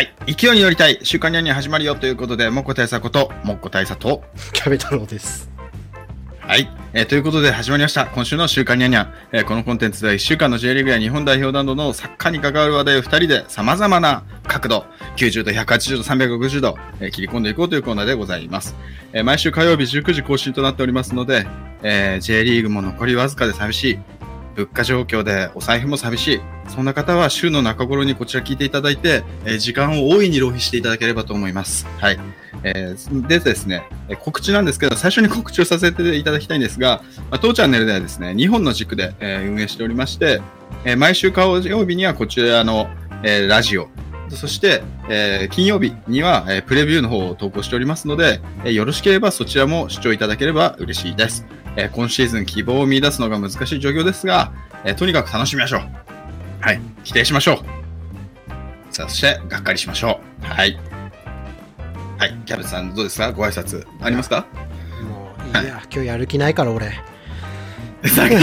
はい。勢いに乗りたい、週刊ニャンニャン始まるよということで、もっこ大佐こと、もっこ大佐と、キャベ太郎です。はい。えーということで始まりました。今週の週刊ニャンニャン。えーこのコンテンツでは1週間の J リーグや日本代表などのサッカーに関わる話題を2人で様々な角度、90度、180度、360度、えー切り込んでいこうというコーナーでございます。えー毎週火曜日19時更新となっておりますので、えー J リーグも残りわずかで寂しい。物価状況でお財布も寂しい。そんな方は週の中頃にこちら聞いていただいて、え時間を大いに浪費していただければと思います。はい。えーでですね、告知なんですけど、最初に告知をさせていただきたいんですが、まあ、当チャンネルではですね、2本の軸で、え運営しておりまして、え毎週火曜日にはこちらの、えラジオ、そして、え金曜日には、えプレビューの方を投稿しておりますので、えよろしければそちらも視聴いただければ嬉しいです。えー今シーズン希望を見出すのが難しい状況ですが、えーとにかく楽しみましょう。はい。否定しましょう。さあ、そして、がっかりしましょう。はい。はい。キャベツさん、どうですか？ご挨拶ありますか？もういいや、今日やる気ないから俺。さっき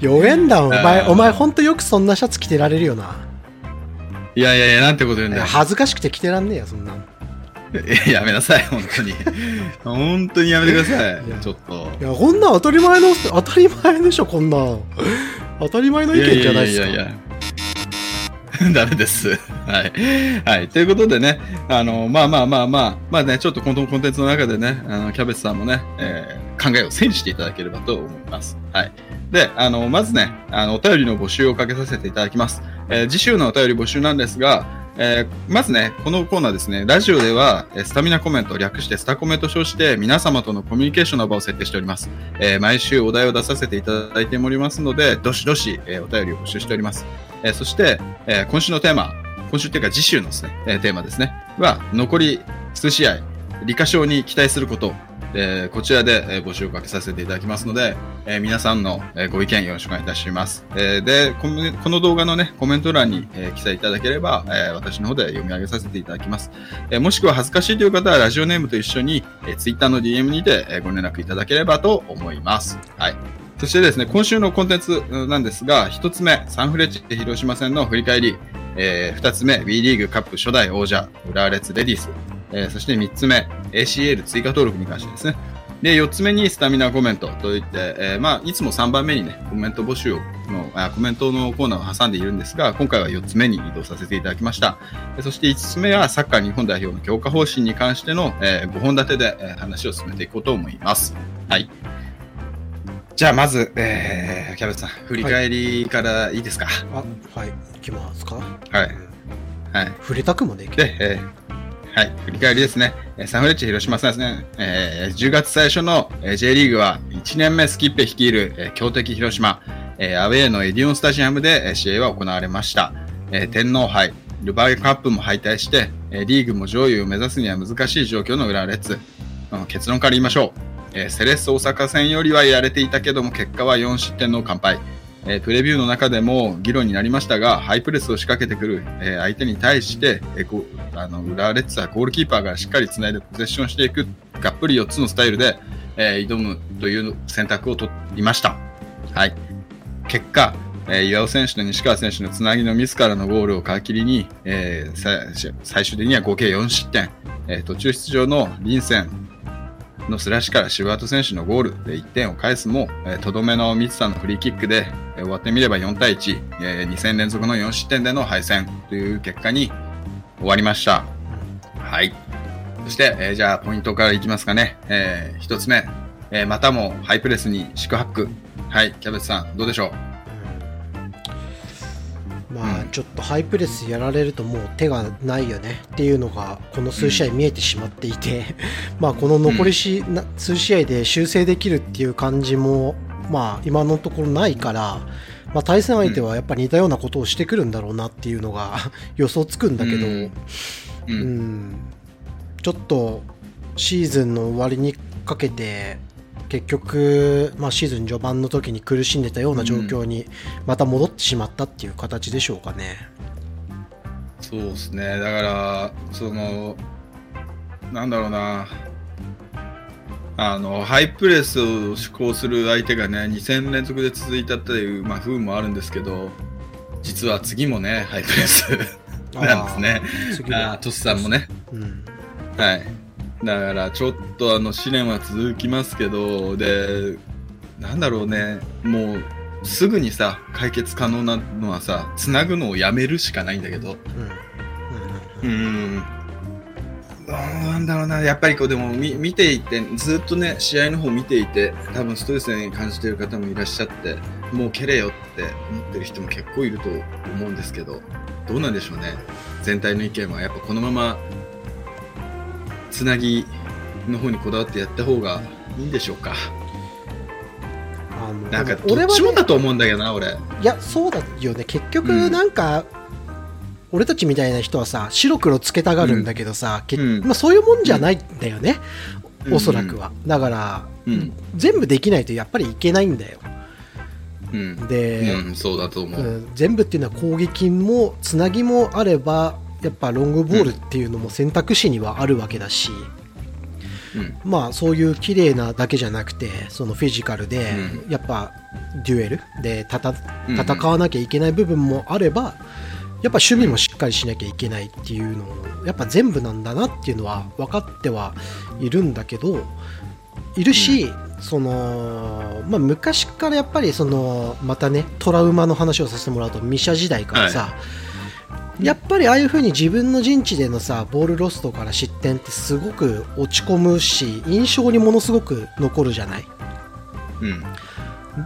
弱えんだもん。お前、お前ほんとよくそんなシャツ着てられるよな。いやいやいや、なんてこと言うんだよ。恥ずかしくて着てらんねえよ、そんなの。え やめなさい、本当に。本当にやめてください。ちょっと。いや、こんなん当たり前の、当たり前でしょ、こんなん。当たり前の意見じゃないですか。やいやいやいや ダメです。はい。はい。ということでね、あの、まあまあまあまあ、まあね、ちょっとこのコンテンツの中でね、あの、キャベツさんもね、えー考えを整理していただければと思います。はい。で、あの、まずね、あの、お便りの募集をかけさせていただきます。えー次週のお便り募集なんですが、えーまずね、このコーナーですね、ラジオでは、えスタミナコメント、略してスタコメと称して、皆様とのコミュニケーションの場を設定しております。えー毎週お題を出させていただいておりますので、どしどし、えーお便りを募集しております。えーそして、えー今週のテーマ、今週っていうか次週のですね、えーテーマですね、は、残り数試合、理科賞に期待すること、えーこちらで、えー募集をかけさせていただきますので、えー皆さんの、えご意見よろしくお願いいたします。えーでこの、この動画のね、コメント欄に、えー記載いただければ、えー私の方で読み上げさせていただきます。えーもしくは恥ずかしいという方は、ラジオネームと一緒に、えー、Twitter の DM にて、えご連絡いただければと思います。はい。そしてですね、今週のコンテンツなんですが、一つ目、サンフレッチェ広島戦の振り返り、えー二つ目、WE リーグカップ初代王者、浦和レッズレディース、えーそして三つ目、ACL 追加登録に関してですね。で、四つ目にスタミナコメントといって、えーまあ、いつも3番目にね、コメント募集をのあ、コメントのコーナーを挟んでいるんですが、今回は4つ目に移動させていただきました。でそして5つ目はサッカー日本代表の強化方針に関しての、え5本立てで、えー話を進めていこうと思います。はい。じゃあ、まず、えー、キャベツさん、振り返りからいいですか？あ、はい、行きますか？はい。はい。触れたくもねえけど。で、えーはい、振り返りですね。サンフレッチェ広島戦ですね。えー10月最初の、J リーグは1年目スキッペ率いる、強敵広島、えーアウェーのエディオンスタジアムで、試合は行われました。えー天皇杯、ルバーカップも敗退して、リーグも上位を目指すには難しい状況の浦和レッズ。うん結論から言いましょう。えーセレッソ大阪戦よりはやれていたけども、結果は4失点の完敗。えープレビューの中でも議論になりましたが、ハイプレスを仕掛けてくる、えー相手に対して、えーあの浦和レッズはゴールキーパーがしっかりつないでポゼッションしていく、がっぷり4つのスタイルで、えー挑むという選択を取りました。はい。結果、えー岩尾選手と西川選手のつなぎの自らのゴールを皮切りに、えー最終的には合計4失点、えー途中出場のリンセンのスラッシュからシュワート選手のゴールで1点を返すも、とどめのミツさんのフリーキックで、終わってみれば4対1、2戦連続の4失点での敗戦という結果に終わりました。はい。そして、えーじゃあポイントからいきますかね。え1つ目、えまたもハイプレスに四苦八苦。はい、キャベツさん、どうでしょう？まあ、うん。ちょっとハイプレスやられるともう手がないよねっていうのがこの数試合見えてしまっていて、まあこの残りし、な数試合で修正できるっていう感じもまあ今のところないから、まあ、対戦相手はやっぱ似たようなことをしてくるんだろうなっていうのが 予想つくんだけど、うん。ううんん。ちょっとシーズンの終わりにかけて結局、まあ、シーズン序盤の時に苦しんでたような状況にまた戻ってしまったっていう形でしょうかね。そうですね。だから、その、なんだろうな。あの、ハイプレスを施行する相手がね、2戦連続で続いたっていう、まあ、不運もあるんですけど、実は次もね、ハイプレス なんですね。トスさんもね。うん。はい。だから、ちょっとあの、試練は続きますけど、で、なんだろうね、もう、すぐにさ、解決可能なのはさ、つなぐのをやめるしかないんだけど、うん。うん。うーん。どうなんだろうな、やっぱりこう、でも見見ていて、ずっとね、試合の方見ていて、多分ストレスに感じている方もいらっしゃって、もう蹴れよって思ってる人も結構いると思うんですけど、どうなんでしょうね。全体の意見は、やっぱこのまま、つなぎの方にこだわってやった方がいいんでしょうか。あのなんか、どっちもだと思うんだけどな、俺。いやそうだよね結う局んなんか、俺たちみたいな人はさ白黒つけたがるんだけどさ、けうんまあ、そういうもんじゃないんだよね、うんおそらくはだから、うん。全部できないとやっぱりいけないんだようん。で、うん、そうだと思う。うん全部っていうのは攻撃もつなぎもあればやっぱロングボールっていうのも選択肢にはあるわけだし、うん。まあそういう綺麗なだけじゃなくてそのフィジカルでうやっぱデュエルで戦わなきゃいけない部分もあればやっぱ守備もしっかりしなきゃいけないっていうのをやっぱ全部なんだなっていうのは分かってはいるんだけどいるし、そのまあ、昔からやっぱりそのまたねトラウマの話をさせてもらうとミシャ時代からさ、やっぱりああいう風に自分の陣地でのさボールロストから失点ってすごく落ち込むし印象にものすごく残るじゃない？うん。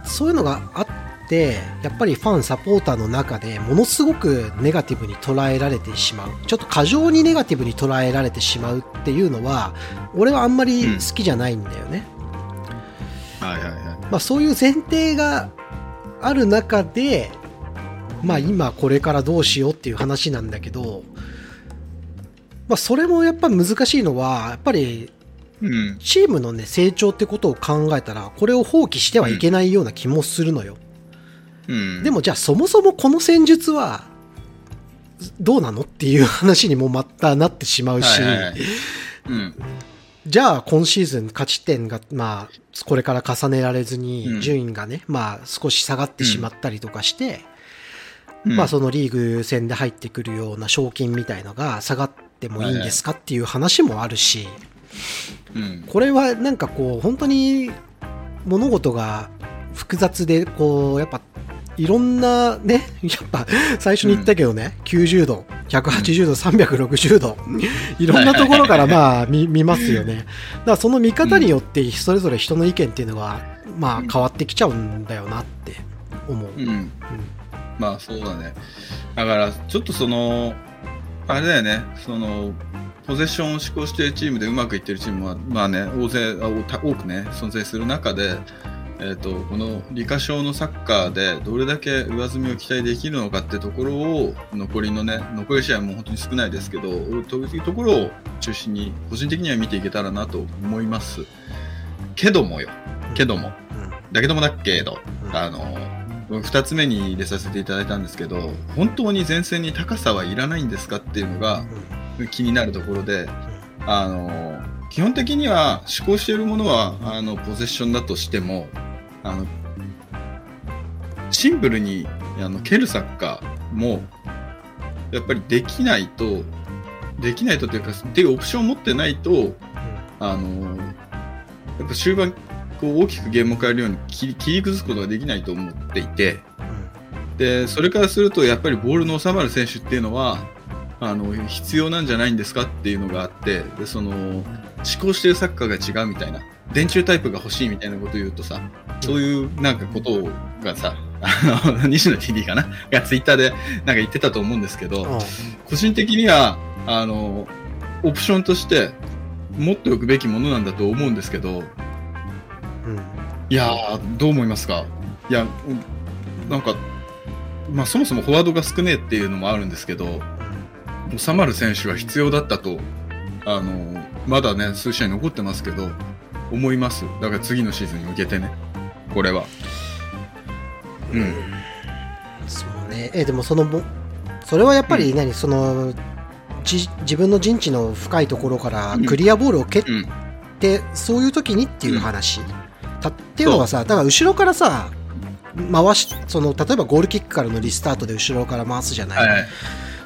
そういうのがあってやっぱりファンサポーターの中でものすごくネガティブに捉えられてしまうちょっと過剰にネガティブに捉えられてしまうっていうのは俺はあんまり好きじゃないんだよね、はいはいはい。まあ、そういう前提がある中で、まあ、今これからどうしようっていう話なんだけど、まあ、それもやっぱ難しいのはやっぱりうん。チームの、ね、成長ってことを考えたらこれを放棄してはいけないような気もするのよ、うん。でもじゃあそもそもこの戦術はどうなのっていう話にもまたなってしまうし、はいはいはいうん。じゃあ今シーズン勝ち点が、まあ、これから重ねられずうんに順位がね、まあ少し下がってしまったりとかして、うん。まあそのリーグ戦で入ってくるような賞金みたいのが下がってもいいんですかっていう話もあるし、うん。これはなんかこう本当に物事が複雑でこうやっぱいろんなね やっぱ最初に言ったけどね、90度180度360度いろんなところから まあ見見ますよね。だからその見方によってそれぞれ人の意見っていうのはまあ変わってきちゃうんだよなって思う、うん。まあそうだね。だから、ちょっとその、あれだよね、その、ポゼッションを施行しているチームでうまくいってるチームは、まあね、大勢、多くね、存在する中で、えっ、と、この理科賞のサッカーでどれだけ上積みを期待できるのかってところを、残りのね、残り試合も本当に少ないですけど、というところを中心に、個人的には見ていけたらなと思います。けどもよ、けども、だけどもだっけど、うん。あの、二つ目に入れさせていただいたんですけど、本当に前線に高さはいらないんですかっていうのが気になるところで、あの、基本的には施行しているものは、あの、ポゼッションだとしても、あの、シンプルに、あの、蹴るサッカーも、やっぱりできないと、できないとというか、っていうオプションを持ってないと、あの、やっぱ終盤、こう大きくゲームを変えるように切り崩すことができないと思っていて、で、それからすると、やっぱりボールの収まる選手っていうのは、あの、必要なんじゃないんですかっていうのがあって、で、その、思考してるサッカーが違うみたいな、電柱タイプが欲しいみたいなことを言うとさ、そういうなんかことがさ、あの、西野 TD かな？がツイッターでなんか言ってたと思うんですけど、うん。個人的には、あの、オプションとして持っておくべきものなんだと思うんですけど、うんいやー、どう思いますか？いや、うんなんか、まあそもそもフォワードが少ねえっていうのもあるんですけど、収まる選手は必要だったと、あの、まだね、数試合残ってますけど、思います。だから次のシーズンに向けてね、これは。うん。そうねえでもそのもそれはやっぱり何、そのじ自分の陣地の深いところからクリアボールを蹴っうん。て、そういう時にっていう話、たっていうのがさだから後ろからさ回しその例えばゴールキックからのリスタートで後ろから回すじゃない、はい。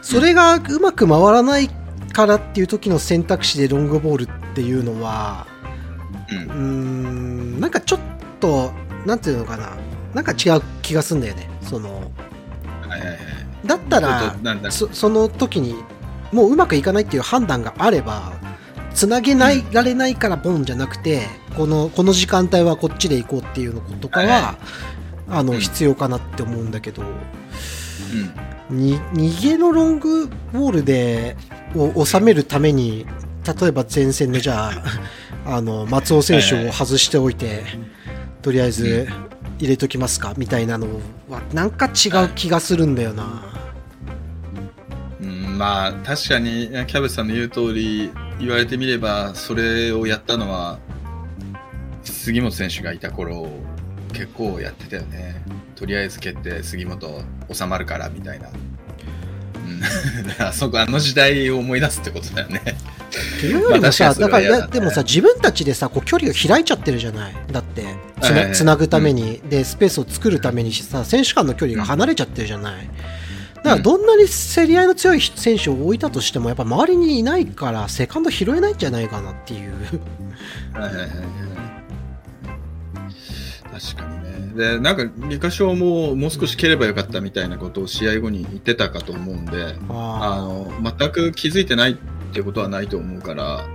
それがうまく回らないからっていう時の選択肢でロングボールっていうのは、う。うんーん、なんかちょっと、なんていうのかな、なんか違う気がするんだよね。その、はいはいはい。だったらその時にもううまくいかないっていう判断があればつなげない、られないからボンじゃなくてこのこの時間帯はこっちで行こうっていうのとかは、あのうん。必要かなって思うんだけど、うん。に逃げのロングボールでを収めるために例えば前線でじゃあ あの松尾選手を外しておいて、とりあえず入れときますかみたいなのはなんか違う気がするんだよな。うん、まあ確かにキャベツさんの言う通り言われてみればそれをやったのは杉本選手がいた頃結構やってたよね。とりあえず蹴って杉本収まるからみたいな、うん、だからそこあの時代を思い出すってことだよね。っていうよりもまあさ、だね。だからでもさ自分たちでさこう距離が開いちゃってるじゃない。だってつないつなぐために、でスペースを作るためにさ選手間の距離が離れちゃってるじゃないだからどんなに競り合いの強い選手を置いたとしてもやっぱ周りにいないからセカンド拾えないんじゃないかなっていう。はいはいはい。はい確かにね。でなんか理科賞ももう少し蹴ればよかったみたいなことを試合後に言ってたかと思うんでああの全く気づいてないってことはないと思うから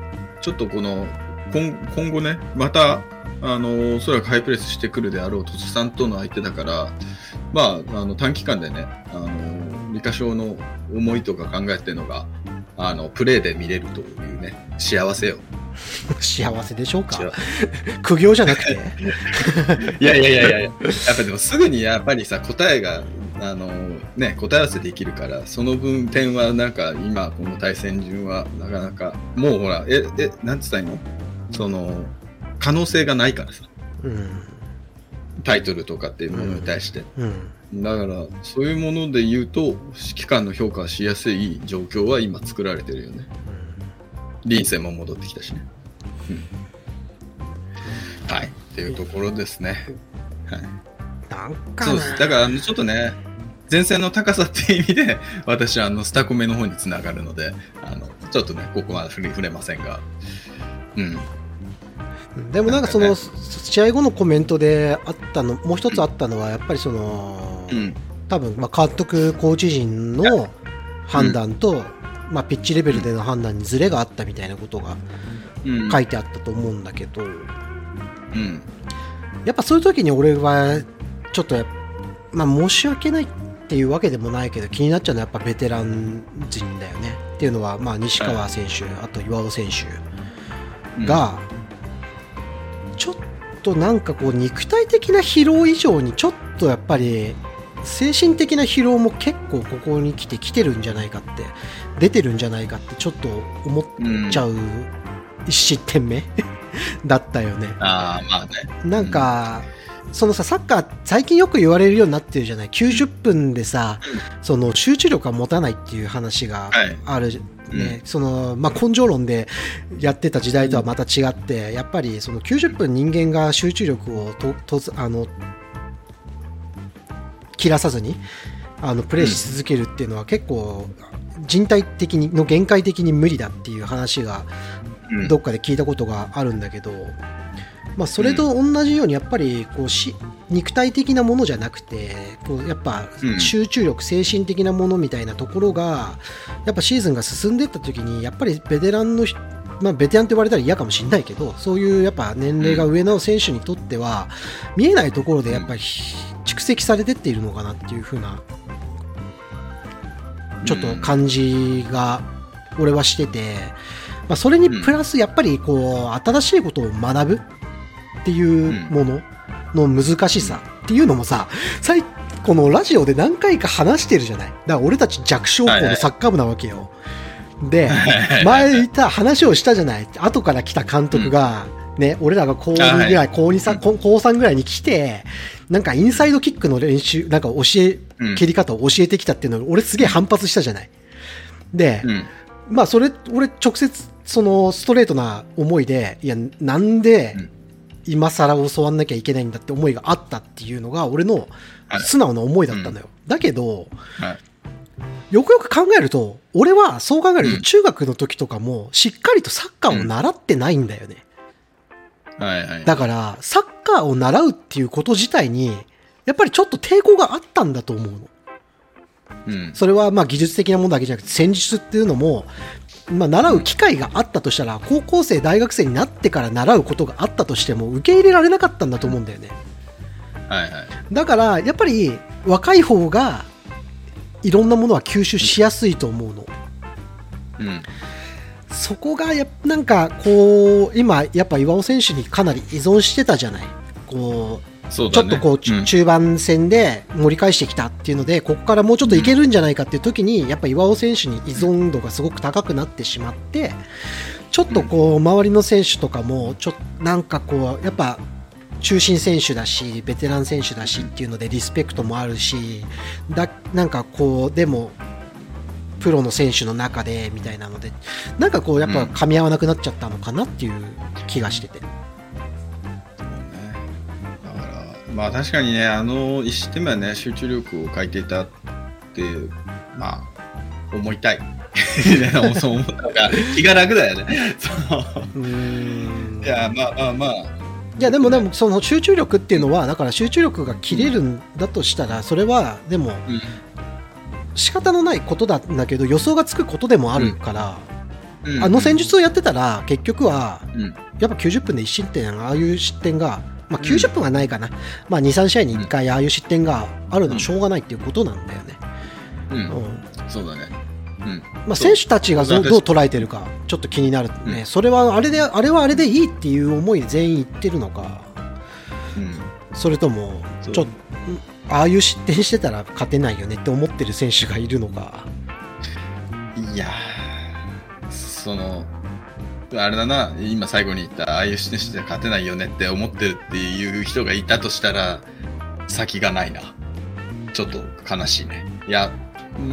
ちょっとこの今今後ねまたあのおそらくハイプレスしてくるであろう栃木さんとの相手だから、まあ、あの短期間でねあの理科賞の思いとか考えてるのがあのプレーで見れるというね幸せよ。ー 幸せでしょうか？幸苦行じゃなくて？いやいやいやいや。やっぱでもすぐにやっぱりさ答えがあのね答え合わせできるからその分点はなんか今この対戦順はなかなかもうほらええなんつったらいいの？その可能性がないからさ。うん。タイトルとかっていうものに対して、うんだからそういうもので言うと指揮官の評価しやすい状況は今作られてるよね。臨戦も戻ってきたしね、うん、はい。っていうところですね。はい。なんかな。そうです。だから、ちょっとね、前線の高さっていう意味で、私はあのスタコメの方につながるので、あのちょっとね、ここは触れ触れませんが、うん。でもなんかその試合後のコメントであったのもう一つあったのはやっぱりその、うん。多分まあ監督コーチ陣の判断と、まあ、ピッチレベルでの判断にズレがあったみたいなことがうん。書いてあったと思うんだけど、うん。やっぱそういう時に俺はちょっとやまあ申し訳ないっていうわけでもないけど気になっちゃうのはやっぱベテラン陣だよねっていうのはまあ西川選手、あと岩尾選手が、ちょっとなんかこう肉体的な疲労以上にちょっとやっぱり精神的な疲労も結構ここに来て来てるんじゃないかって出てるんじゃないかってちょっと思っうん、ちゃう1失点目 だったよね。ああ、まあね。なんか、そのさ、サッカー、最近よく言われるようになってるじゃない？90分でさ、その集中力が持たないっていう話がはいある、うんね。その、まあ、根性論でやってた時代とはまた違って、やっぱりその90分人間が集中力をと、とず、あの、切らさずに、あの、プレイし続けるっていうのは結構、人体的に、の限界的に無理だっていう話がうん。どっかで聞いたことがあるんだけど、まあ、それと同じようにやっぱりこうし肉体的なものじゃなくてこうやっぱうん。集中力、精神的なものみたいなところがやっぱシーズンが進んでいった時にやっぱりベテランの人まあ、ベテランって言われたら嫌かもしれないけどそういうやっぱ年齢が上の選手にとっては見えないところでやっぱり蓄積されてっているのかなっていう風なちょっと感じが俺はしてて、まあ、それにプラスやっぱりこう新しいことを学ぶっていうものの難しさっていうのもさ最このラジオで何回か話してるじゃない。だから俺たち弱小校のサッカー部なわけよ、で前言った話をしたじゃない。後から来た監督が、ね、俺らが高2ぐらい、高2さ、高高3ぐらいに来て、なんかインサイドキックの練習、なんか教え、うん蹴り方を教えてきたっていうのを俺すげえ反発したじゃない。で、うん。まあそれ、俺直接そのストレートな思いで、いや、なんでうん今更教わんなきゃいけないんだって思いがあったっていうのが俺のはい素直な思いだったのよ。だけど、はい。よくよく考えると、俺はそう考えるうんと中学の時とかもしっかりとサッカーを習ってないんだよね。はいはい。だから、サッカーを習うっていうこと自体に、やっぱりちょっと抵抗があったんだと思うの。うん。それはまあ技術的なものだけじゃなくて戦術っていうのも、まあ、習う機会があったとしたら高校生大学生になってから習うことがあったとしても受け入れられなかったんだと思うんだよねはいはい。だからやっぱり若い方がいろんなものは吸収しやすいと思うのうん。そこがやっぱなんかこう今やっぱ岩尾選手にかなり依存してたじゃない。こうそうだね。ちょっとこう、うん。中盤戦で盛り返してきたっていうので、ここからもうちょっといけるんじゃないかっていう時に、やっぱ岩尾選手に依存度がすごく高くなってしまって、ちょっとこう、周りの選手とかも、ちょっとなんかこう、やっぱ、中心選手だし、ベテラン選手だしっていうのでリスペクトもあるし、だなんかこう、でも、プロの選手の中でみたいなので、なんかこう、やっぱ噛み合わなくなっちゃったのかなっていう気がしてて。そうねだから、まあ確かにね、あの一失点目はね、集中力を欠いていたって、まあ、思いたい。そう思った気が楽だよね。そう。いや、まあまあまあ。いやでもでもその集中力っていうのはだから集中力が切れるんだとしたらそれはでもうん仕方のないことなんだけど予想がつくことでもあるから、うん。あの戦術をやってたら結局はうん。やっぱ90分で1失点ああいう失点が、まあ、90分はないかな、まあ、23試合に1回ああいう失点があるのはしょうがないっていうことなんだよね、うん。うん。そうだね。うん。まあ、選手たちがどう捉えてるかちょっと気になるね、うん。それはあれであれはあれでいいっていう思いで全員言ってるのかうん。それともちょっとああいう失点してたら勝てないよねって思ってる選手がいるのかいやーその、あれだな、今最後に言った、ああいう視点して勝てないよねって思ってるっていう人がいたとしたら、先がないな。ちょっと悲しいね。いや、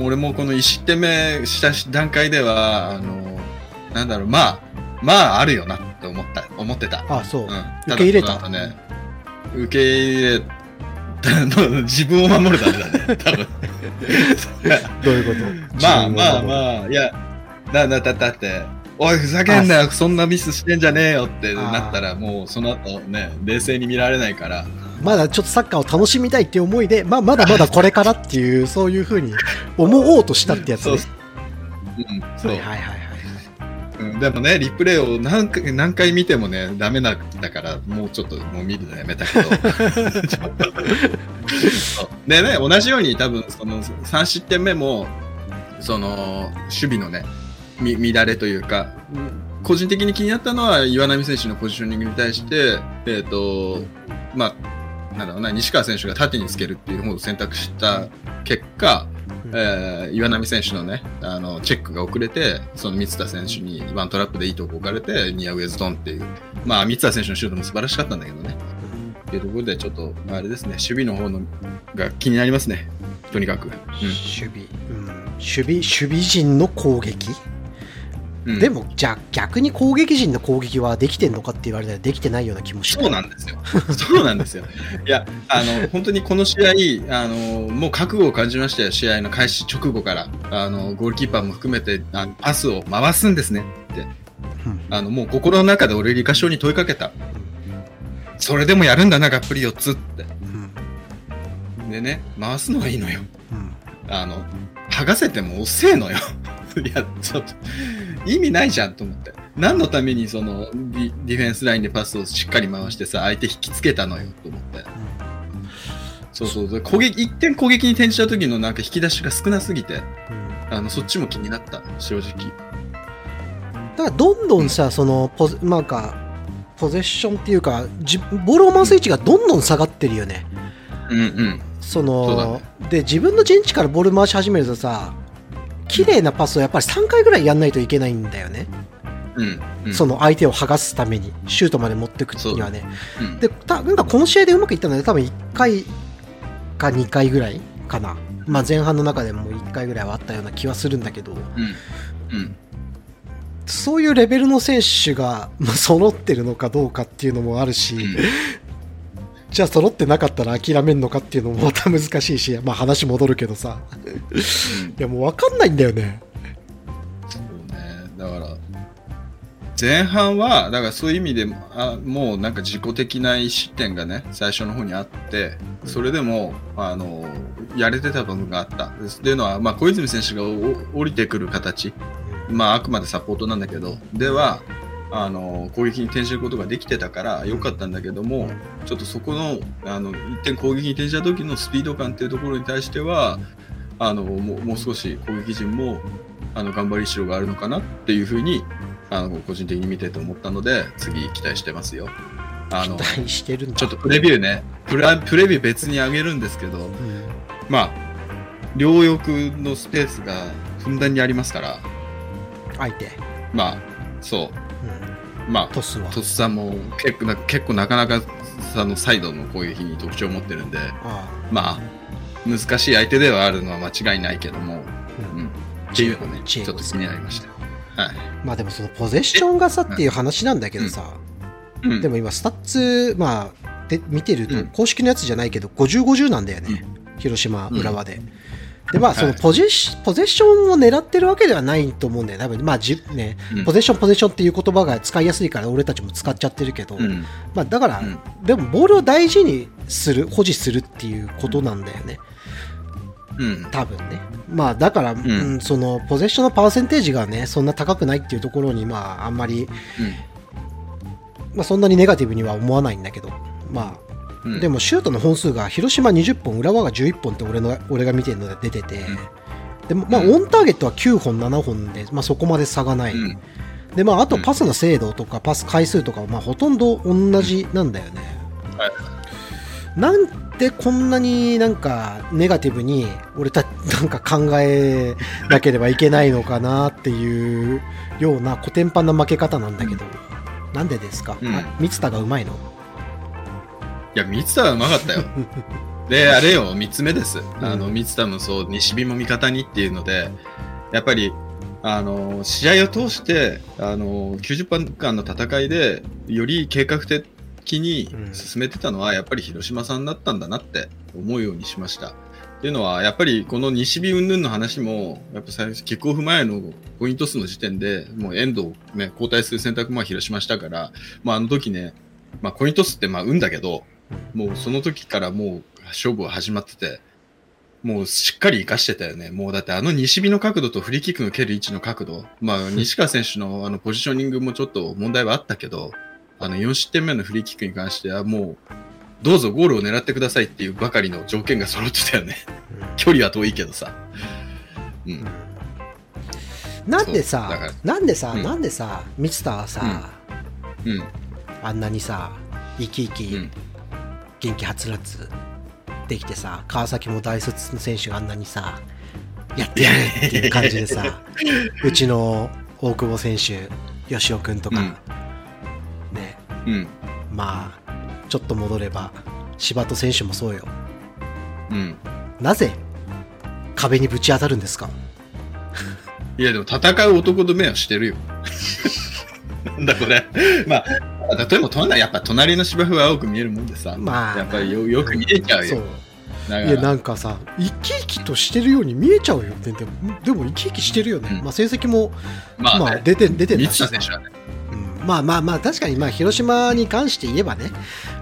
俺もこの1失点目した段階では、あの、なんだろう、まあ、まああるよなって思った、思ってた。ああそう、うん、受け入れた？ね、受け入れ 自分を守るためだね、多分。どういうこと？まあまああまあ、いや、だ、だ、だ、だって、おい、ふざけんなよ、そんなミスしてんじゃねえよってなったら、もうその後ね、冷静に見られないから、まだちょっとサッカーを楽しみたいっていう思いで、まあ、まだまだこれからっていうそういうふうに思おうとしたってやつね。そうう。ん、そう。はいはいうんでもね、リプレイを何回何回見てもね、ダメだったから、もうちょっともう見るのやめたけど。でね、同じように多分、その3失点目も、その、守備のね、み乱れというか、個人的に気になったのは、岩波選手のポジショニングに対して、えっ、と、まあ、なんだろうな、西川選手が縦につけるっていう方を選択した結果、うんえー岩波選手のね、あの、チェックが遅れて、その三田選手にワントラップでいいとこ置かれて、ニアウェイズドンっていう。まあ、三田選手のシュートも素晴らしかったんだけどね。っていうところで、ちょっと、あれですね、守備の方のが気になりますね。とにかく。守備、うん、守備守備陣の攻撃、うん。うんでもじゃあ逆に攻撃陣の攻撃はできてんのかって言われたらできてないような気もしてそうなんですよ。そうなんですよ。いや、あの、本当にこの試合、あの、もう覚悟を感じましたよ、試合の開始直後から。あの、ゴールキーパーも含めて、あのパスを回すんですねって。うんあの、もう心の中で俺、理科賞に問いかけた。それでもやるんだな、がっぷり4つって。うんでね、回すのはいいのよ。うんあの、剥がせても遅えのよ。いや、ちょっと、意味ないじゃんと思って。何のためにそのディディフェンスラインでパスをしっかり回してさ、相手引きつけたのよと思って。そうそうそう。攻撃、一点攻撃に転じた時のなんか引き出しが少なすぎて、うんあの、そっちも気になった、正直。だからどんどんさそのポゼなんかポゼッションっていうかじボールを回す位置がどんどん下がってるよねうんうん。そのそうだねで自分の陣地からボール回し始めるとさ綺麗なパスをやっぱり3回ぐらいやんないといけないんだよね、うん。うん、その相手を剥がすためにシュートまで持っていくにはね。う。ん、でたなんかこの試合でうまくいったので多分1回か2回ぐらいかな、まあ、前半の中でも1回ぐらいはあったような気はするんだけど。うん。うん。そういうレベルの選手がまあ揃ってるのかどうかっていうのもあるし、じゃあ揃ってなかったら諦めんのかっていうのもまた難しいし、まあ話戻るけどさ。いやもう分かんないんだよね。そうね。だから、前半は、だからそういう意味でも、あもうなんか自己的な意思点がね、最初の方にあって、それでも、あの、やれてた部分があった。っていうのは、まあ小泉選手がお降りてくる形、まああくまでサポートなんだけど、では、あの、攻撃に転じることができてたから良かったんだけども、ちょっとそこの、あの、一点攻撃に転じた時のスピード感っていうところに対しては、あの、もうもう少し攻撃陣も、あの、頑張りしろがあるのかなっていうふうに、あの、個人的に見てて思ったので、次期待してますよ。あの、期待してるんだ。ちょっとプレビューね、プラプレビュー別にあげるんですけど、うんまあ、両翼のスペースがふんだんにありますから、相手。まあ、そう。うん。まあ、トスは。トスさんも結構な結構なかなかあのサイドの攻撃に特徴を持ってるんで、あまあ、難しい相手ではあるのは間違いないけども、あ。う。うんん、っていうのね、ちょっと気になりました。はい。まあでもそのポゼッションがさっていう話なんだけどさ、うんでも今スタッツ、まあ、で見てるとうん公式のやつじゃないけど50、50なんだよね、広島、浦和で。でまあ、そのポジシポゼッションを狙ってるわけではないと思うんだよね、多分まあじねうん。ポゼッション、ポゼッションっていう言葉が使いやすいから、俺たちも使っちゃってるけど、うん。まあ、だから、うん。でもボールを大事にする、保持するっていうことなんだよね、うん。多分ね。まあ、だから、うん。そのポゼッションのパーセンテージがね、そんな高くないっていうところに、まあ、あんまり、まあ、そんなにネガティブには思わないんだけど、まあ、うん。でもシュートの本数が広島20本、浦和が11本って俺の俺が見てるので出てて、でもまあ、うん。オンターゲットは9本、7本で、まあ、そこまで差がない、うん。でまあ、あとパスの精度とかパス回数とかはまあほとんど同じなんだよね。はい。なんでこんなになんかネガティブに俺た なんか考えなければいけないのかなっていうようなコテンパンな負け方なんだけど、なんでですか、うん。あ三田がうまいの？いや、三田はうまかったよ。で、あれよ、三つ目です。あの、三田もそう、西日も味方にっていうので、やっぱり、あの、試合を通して、あの、90分間の戦いで、より計画的に進めてたのは、やっぱり広島さんだったんだなって思うようにしました。っていうのは、やっぱりこの西日云々の話も、やっぱ最初、キックオフ前のポイント数の時点で、もう遠藤ね、交代する選択も広島したから、まああの時ね、まあコイントスってまあ運だけど、もうその時からもう勝負は始まってて、もうしっかり活かしてたよね。もうだってあの西日の角度とフリーキックの蹴る位置の角度、まあ 西川選手のあのポジショニングもちょっと問題はあったけど、あの4失点目のフリーキックに関してはもう、どうぞゴールを狙ってくださいっていうばかりの条件が揃ってたよね。距離は遠いけどさ。うん。なんでさ、なんでさ、うんなんでさ、三田はさ、うん。あんなにさ、生き生き、うん。元気はつらつできてさ、川崎も大卒の選手があんなにさ、やってやるっていう感じでさ、うちの大久保選手、吉尾君とか、うん。ね、うん。まあ、ちょっと戻れば、柴戸選手もそうよ。うん。ななぜ壁にぶち当たるんですか？いや、でも戦う男と目はしてるよ。なんだこれ。まあ、例えば隣、やっぱ隣の芝生は青く見えるもんでさ、まあやっぱりよよく見えちゃうそう。よ。。だいやなんかさ生き生きとしてるように見えちゃうよででもでも生き生きしてるよね、うん。まあ、成績も、まあ、ね。まあ、出て出て三たし。ね。うん。まあまあまあ確かにまあ広島に関して言えばね、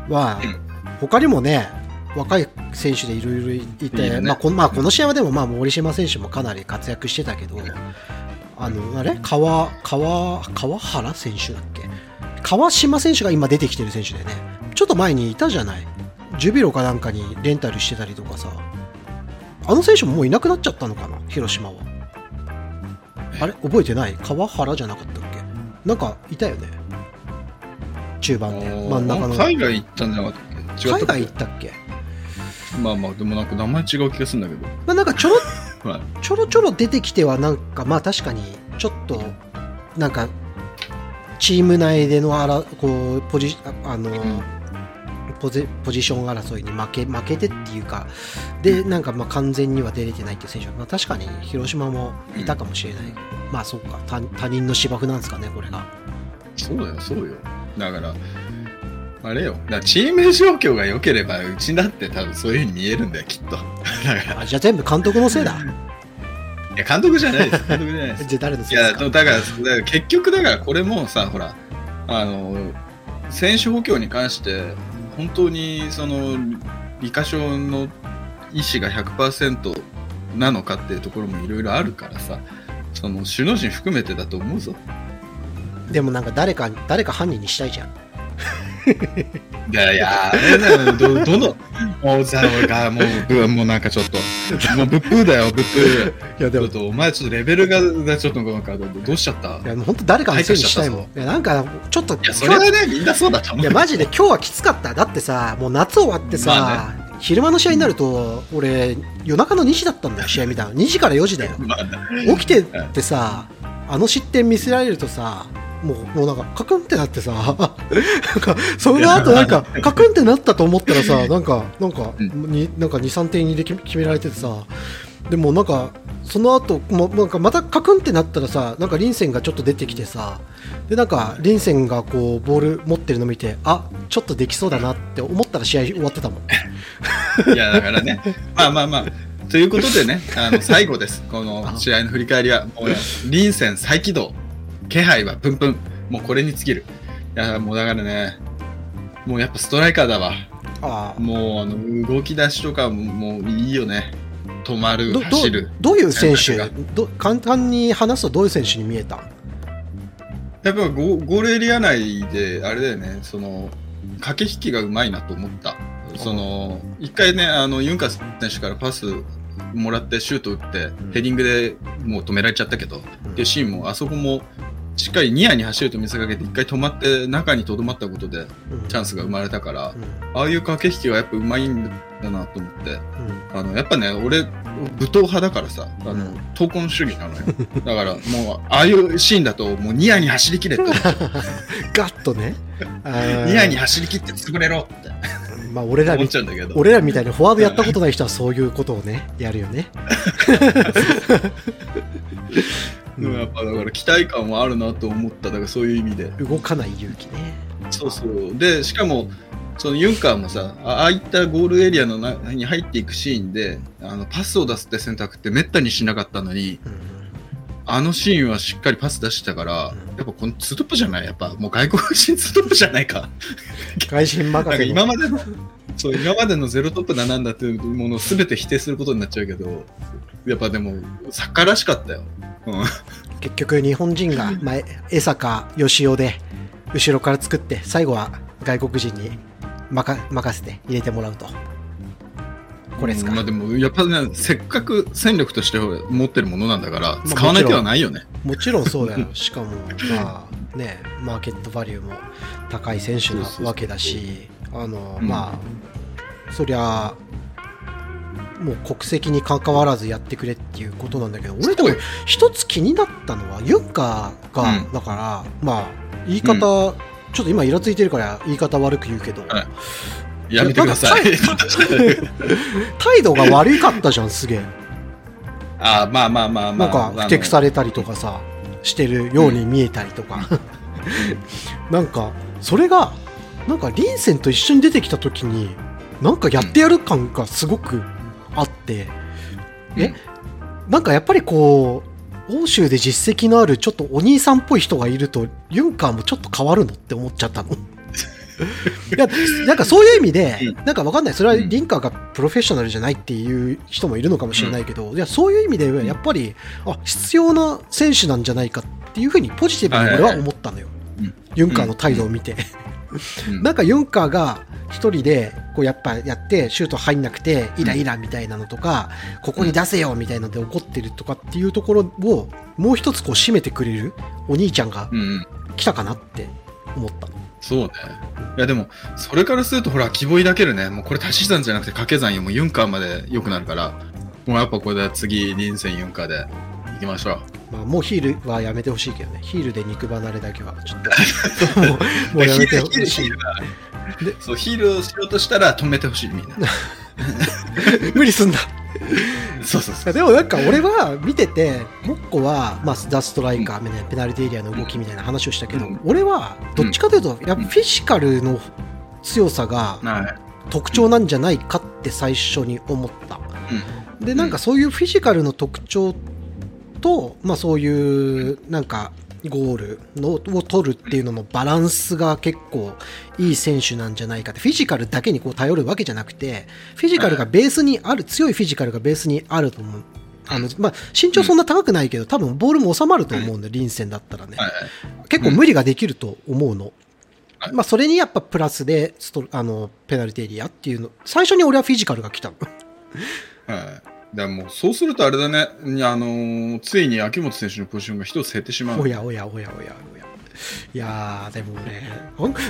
まあうん。他にもね若い選手でいろいろいてね。まあ、このまあこの試合はでもまあ森島選手もかなり活躍してたけど、あのあれ？川川川原選手だっけ？川島選手が今出てきてる選手でね。ちょっと前にいたじゃない。ジュビロかなんかにレンタルしてたりとかさ。あの選手ももういなくなっちゃったのかな？広島は。あれ？覚えてない？川原じゃなかったっけ？なんかいたよね。中盤で。真ん中の。海外行ったんじゃなかったっけ？海外行ったっけ？まあまあ、でもなんか名前違う気がするんだけど。まあなんかちょろ はい。ちょろちょろ出てきてはなんかまあ確かにちょっとなんかチーム内でのあらこうポジああの、ポジポジション争いに負け負けてっていうかでなんかまあ完全には出れてないっていう選手は、まあ、確かに広島もいたかもしれないけど、まあそうか他他人の芝生なんですかねこれがそうだよ、そうよ。だから、あれよ。だチーム状況が良ければ、うちだって多分そういう風に見えるんだよ、きっと。だから、あじゃあ全部監督のせいだ。いや、監督じゃないです。監督じゃないです。じゃあ誰のせいや、だから、だから結局だからこれもさ、ほら、あの、選手補強に関して、本当にその、理科省の意思が100%なのかっていうところもいろいろあるからさ、その首脳陣含めてだと思うぞ。でもなんか誰か、誰か犯人にしたいじゃん。いやいや、あれだよ、ど、どの、もうさ、俺が、もう、ぶもうなんかちょっと、もうブップーだよ、ブップー。いやでも。ちょっ、と、お前ちょっとレベルが、がちょっとなんか、どどうしちゃった？いや本当誰かのせいにしたいもん。いやなんかちょっといや、それはね、みんなそうだと思う。いやマジで今日はきつかった。だってさもう夏終わってさ、ま昼間の試合になると俺夜中の2時だったんだよ試合見たの。2時から4時だよ。起きてってさあの失点見せられるとさもうもうなんかカクンってなってさ なんかその後なんかカクンってなったと思ったらさ なんかなんか、うになんか23点入れ決め決められててさでもなんかその後もうなんかまたカクンってなったらさなんかリンセンがちょっと出てきてさでなんかリンセンがこうボール持ってるの見てあちょっとできそうだなって思ったら試合終わってたもん。いや、だからね、まあまあまあ、ということでね、あの、最後です。この試合の振り返りは、もう、臨戦再起動、気配はプンプン、もうこれに尽きる。いや、もうだからね、もうやっぱストライカーだわ。ああもう、あの、動き出しとかも、もういいよね。止まる、どど走る。どういう選手？ど簡単に話すとどういう選手に見えた？やっぱゴゴールエリア内で、あれだよね、その、駆け引きがうまいなと思った。その、一回ね、あの、ユンカス選手からパスもらってシュート打って、ヘディングでもう止められちゃったけど、っていうシーンも、あそこも、しっかりニアに走ると見せかけて、一回止まって中にとどまったことで、うん。チャンスが生まれたから、うん。ああいう駆け引きはやっぱうまいんだなと思って、うん。あの、やっぱね、俺、武闘派だからさ、あの、うん。闘魂主義なのよ。だから、もう、ああいうシーンだと、もうニアに走りきれって。ガッとね。ニアに走り切って潰れろって。まあ俺ら思っみちゃうんだけど。俺らみたいにフォワードやったことない人はそういうことをねやるよね、でもやっぱだから期待感はあるなと思った。だからそういう意味で。動かない勇気ねそうそう。で、しかも、そのユンカーもさ、あああいったゴールエリアの中に入っていくシーンで、あのパスを出すって選択ってめったにしなかったのに、うんあのシーンはしっかりパス出してたから、やっぱこのツートップじゃない？やっぱもう外国人ツートップじゃないか。外人なんか任せの今までの、そう、今までのゼロトップだなんだっていうものを全て否定することになっちゃうけど、やっぱでも、サッカーらしかったよ。うん。結局日本人が、まあ、江坂義雄で後ろから作って最後は外国人に任任せて入れてもらうと。これですか、まあでも、やっぱね、せっかく戦力として持ってるものなんだから、あ使わない手はないよね。もちろん。そうだよ。しかもまあねマーケットバリューも高い選手なわけだしあのうん。まあそりゃもう国籍に関わらずやってくれっていうことなんだけど俺でも一つ気になったのはユンカーが、うん。だからまあ言い方、ちょっと今イラついてるから言い方悪く言うけど、はい。やめてください。態度が悪かったじゃんすげえ。あーまあまあまあまなんあ。かふてくされれたりとかさしてるように見えたりとか、なんかそれがなんかリンセンと一緒に出てきた時になんかやってやる感がすごくあって、え？なんかやっぱりこう欧州で実績のあるちょっとお兄さんっぽい人がいるとユンカーもちょっと変わるのって思っちゃったの。いやなんかそういう意味で、うなんかわかんない。それはリンカーがプロフェッショナルじゃないっていう人もいるのかもしれないけど、いやそういう意味ではやっぱりあ必要な選手なんじゃないかっていうふうにポジティブに俺は思ったのよ、うん。ユンカーの態度を見て。うんなんかユンカーが一人でこうやっぱやってシュート入んなくてイライラみたいなのとか、ここに出せよみたいなので怒ってるとかっていうところをもう一つこう締めてくれるお兄ちゃんが。来たかなって思った。そうね。いやでも、それからすると、ほら、希望抱けるね。もうこれ足し算じゃなくて掛け算よ。もうユンカーまで良くなるから、もうやっぱこれで次、リンセンユンカーで行きましょう。まあ、もうヒールはやめてほしいけどね。ヒールで肉離れだけはちょっともう もうやめてほしいヒールヒー。ルはそう、ヒールをしようとしたら止めてほしい、みんな。無理すんだ。そうそうそう。でもなんか俺は見てて、モッコは、まあ、ザ・ストライカーみたいなペナルティエリアの動きみたいな話をしたけど、うん俺はどっちかというと、やっぱフィジカルの強さがはい。特徴なんじゃないかって最初に思った。うん。でなんかそういうフィジカルの特徴と、まあ、そういうなんかゴールのを取るっていうののバランスが結構いい選手なんじゃないかってフィジカルだけにこう頼るわけじゃなくてフィジカルがベースにある強いフィジカルがベースにあると思う。あのまあ、身長そんな高くないけど、多分ボールも収まると思うんで、臨戦だったらね。はい。結構無理ができると思うの。はいまあ、それにやっぱプラスでストあのペナルティエリアっていうの最初に俺はフィジカルが来たのはい。でもうそうするとあれだね、あのーついに秋元選手のポジションが一つ減ってしまう。おやおやおやおやおやいやーでもね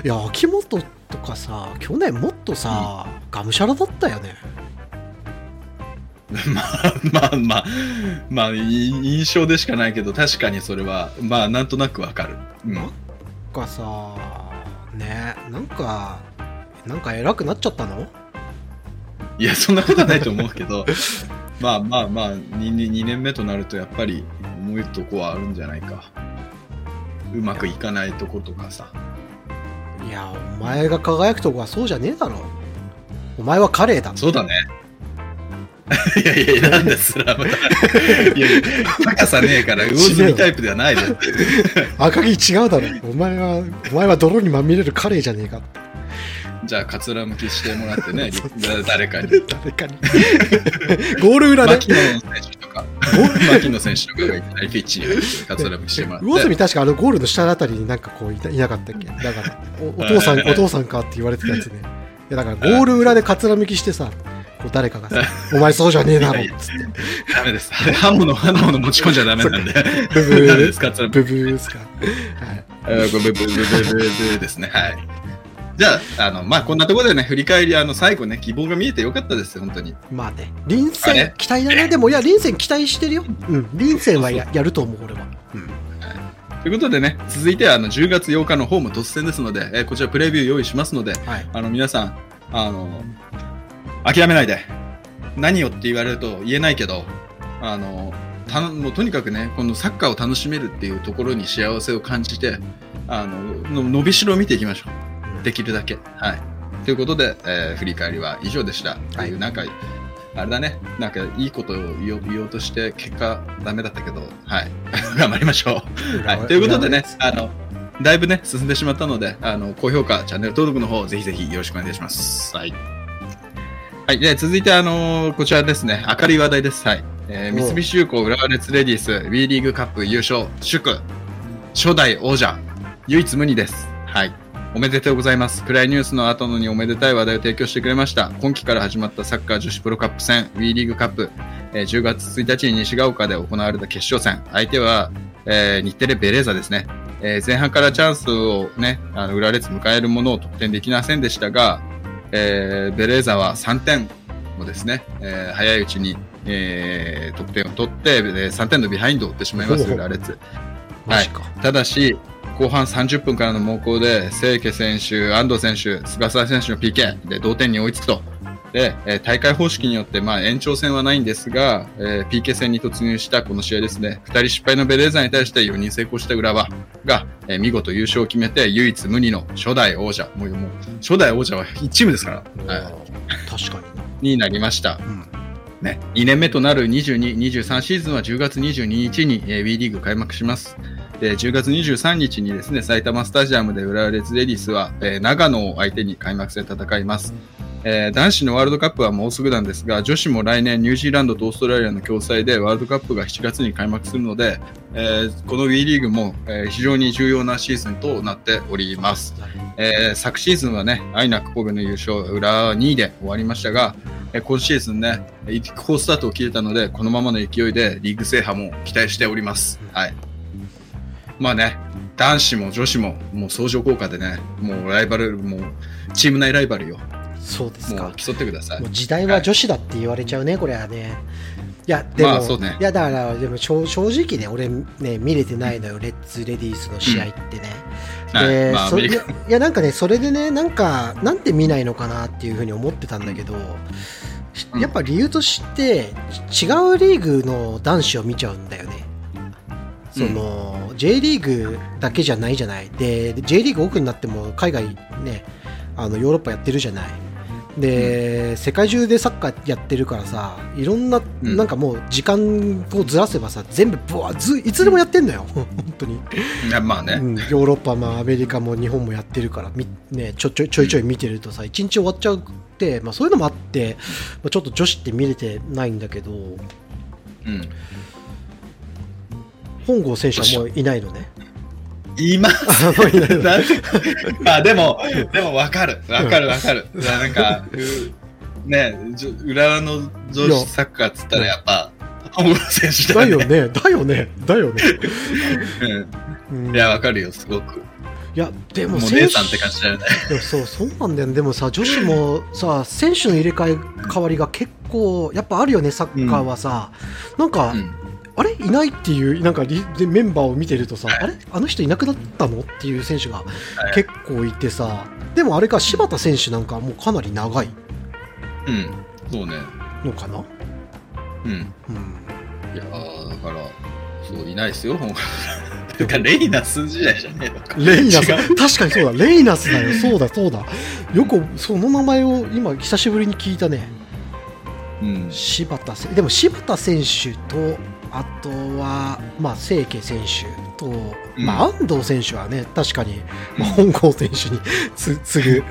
いや秋元とかさ去年もっとさ、がむしゃらだったよね まあまあまあ、まあ、い印象でしかないけど、確かにそれは、まあ、なんとなくわかる。うん。なんかさねなんかなんか偉くなっちゃったの？いや、そんなことはないと思うけど、まあまあまあ2、2年目となると、やっぱり、思うとこはあるんじゃないか。うまくいかないとことかさ。いやお前が輝くとこはそうじゃねえだろお前はカレーだそうだね。いやいやいや、なんでスラムだ。いやいや、高さねえから、魚住タイプではないで。赤木違うだろお前はお前は泥にまみれるカレーじゃねえかじゃあ、かつらむきしてもらってね、誰かに。誰かに ゴール裏で？牧野選手とか、牧野選手とかがいきなりピッチにかつらむきしてもらって。魚住確かあのゴールの下あたりになんかこういたいなかったっけ？だからお お父さんお父さんかって言われてたやつねいやだからゴール裏でかつらむきしてさこう誰かがさ「お前そうじゃねえだろ」っつってダメです。刃物、刃物持ち込んじゃダメなんで。ブブダメでーす、か。ブブーですかはいえーブブブブブブブですね。はい。じゃあ、あの、まあ、こんなところでね、振り返り、あの、最後ね、希望が見えてよかったですよ、本当に。まあね臨あ戦れ？期待だねでもいや臨戦期待してるよ。うん臨戦はややると思う俺は。ということでね、続いては、あの、10月8日のホーム突戦ですので、えーこちらプレビュー用意しますので、はい。あの、皆さん、あの、諦めないで。何よって言われると言えないけど、あの、たもうとにかくね、このサッカーを楽しめるっていうところに幸せを感じて、あの、の伸びしろを見ていきましょう。できるだけ。はい。ということで、えー振り返りは以上でした。という、なんか、あれだね、なんかいいことを言おうとして、結果ダメだったけど、はい。頑張りましょう。はい。ということでね、あの、だいぶね、進んでしまったので、あの、高評価、チャンネル登録の方、ぜひぜひよろしくお願いします。はい。はい。で、続いて、あのこちらですね、明るい話題です。はい。えー三菱重工浦和レッズレディース WE リーグカップ優勝、祝、初代王者、唯一無二です。はい。おめでとうございます。暗いニュースの後のにおめでたい話題を提供してくれました。今季から始まったサッカー女子プロカップ戦 WE リーグカップ、えー10月1日に西ヶ丘で行われた決勝戦。相手は、えー日テレベレーザですね。えー前半からチャンスをね、あの、裏列迎えるものを得点できませんでしたが、えーベレーザは3点をですね、えー早いうちに、えー得点を取って、えー3点のビハインドを打ってしまいます、裏列。マジか、ただし、後半30分からの猛攻で、清家選手、安藤選手、菅沢選手の PK で同点に追いつくと。で、えー大会方式によって、まあ、延長戦はないんですが、えー PK 戦に突入したこの試合ですね、2人失敗のベレーザに対して4人成功した浦和が、えー見事優勝を決めて、唯一無二の初代王者、もうもう初代王者は1チームですから、はい。確かにになりました。うん。ね、2年目となる22、23シーズンは10月22日に、えー WE リーグ開幕します。で、10月23日にですね、埼玉スタジアムで浦和レッズレディスは、えー長野を相手に開幕戦戦います。えー男子のワールドカップはもうすぐなんですが、女子も来年ニュージーランドとオーストラリアの共催でワールドカップが7月に開幕するので、えーこの WE リーグも、えー非常に重要なシーズンとなっております。えー昨シーズンはね、アイナック神戸の優勝、浦和2位で終わりましたが、えー今シーズンね、一好スタートを切れたので、このままの勢いでリーグ制覇も期待しております。はい。まあね、男子も女子も、もう相乗効果でね、もうライバル、もうチーム内ライバルよ。そうですかもう競ってくださいもう。時代は女子だって言われちゃうね、これはね。いや、でも、まあねいや、だから、でも正正直ね、俺ね、見れてないのよ、レッツ・レディースの試合ってね。はいで、まあ、アそれいや、なんかね、それでね、なんか、なんで見ないのかなっていうふうに思ってたんだけど、うんやっぱ理由として、違うリーグの男子を見ちゃうんだよね。その、J リーグだけじゃないじゃない。で、J リーグ奥になっても海外ね、あのヨーロッパやってるじゃない。で、世界中でサッカーやってるからさいろんな、うん。なんかもう時間をずらせばさ全部ブワーずいつでもやってんのよ。本当に、まあね、うん、ヨーロッパもアメリカも日本もやってるからみ、ね、ちょちょちょいちょい見てるとさ一日終わっちゃうって、まあ、そういうのもあって、まあ、ちょっと女子って見れてないんだけどうん、本郷選手はもういないのね。います。あでも、でも分かる。分かる分かる。なんか、うね、浦和の女子サッカーっつったらやっぱ、本郷選手だだよよね。ねだよね。だよね、うん。うん。いや、分かるよ、すごく。いやでも選手姉さんって感じだよね。そうそうなんだよ。ねでもさ女子もさ選手の入れ替え替わりが結構やっぱあるよねサッカーはさ、なんか、うんあれ？いないっていうなんかリでメンバーを見てるとさ、あれ？あの人いなくなったの？っていう選手がはい。結構いてさでもあれか柴田選手なんかもうかなり長いうん。そうね。のかな、うん。うん、いやーだから、そう、いないですよ、本 レイナ数時代じゃねえのか。レイナス？確かにそうだ。レイナスだよ。そうだそうだ。よくその名前を今久しぶりに聞いたね。うん。柴田選でも柴田選手とあとは、まあ、清家選手と、うん。まあ、安藤選手はね確かに、まあ、本郷選手につ 次ぐ、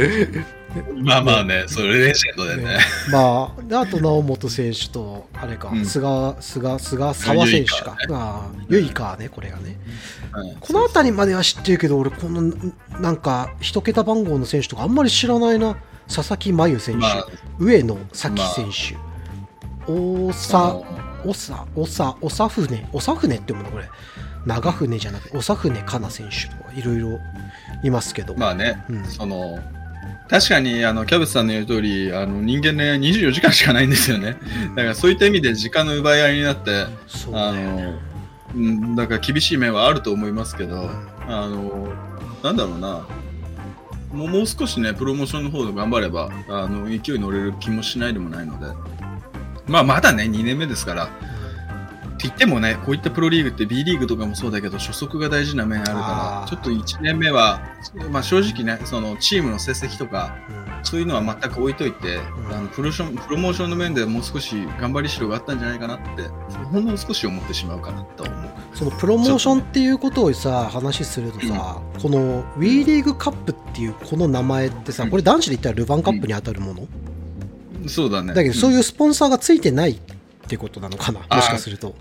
まあまあね、それレジェンドだよね。ね。まあ、であと直本選手とあれか、うん。菅菅菅沢選手か。ああユイカーねこれがね。うん。この辺りまでは知ってるけど俺このなんか一桁番号の選手とかあんまり知らないな。佐々木真由選手、まあ、上野咲選手、大あ。佐のおさ、おさ、おさふね、おさふねって読むのこれ。長船じゃなくて、おさふねかな選手とかいろいろいますけど。まあね、うんその、確かに、あの、キャベツさんの言う通り、あの、人間ね、24時間しかないんですよね。だからそういった意味で時間の奪い合いになって、あそうね。の、うん、だから厳しい面はあると思いますけど、うんあの、なんだろうな、もうもう少しね、プロモーションの方で頑張れば、あの、勢いに乗れる気もしないでもないので、まあ、まだね、2年目ですから、って言ってもね、こういったプロリーグって B リーグとかもそうだけど、初速が大事な面あるから、ちょっと1年目は、まあ正直ね、そのチームの成績とか、そういうのは全く置いといて、うん。あのプロションプロモーションの面でもう少し頑張りしろがあったんじゃないかなって、ほんの少し思ってしまうかなと思う。そのプロモーションっていうことをさ、話するとさ、この WE リーグカップっていうこの名前ってさ、うん。これ男子で言ったらルヴァンカップに当たるもの、そうだね。だけどそういううスポンサーがついてないってことなのかな、もしかすると。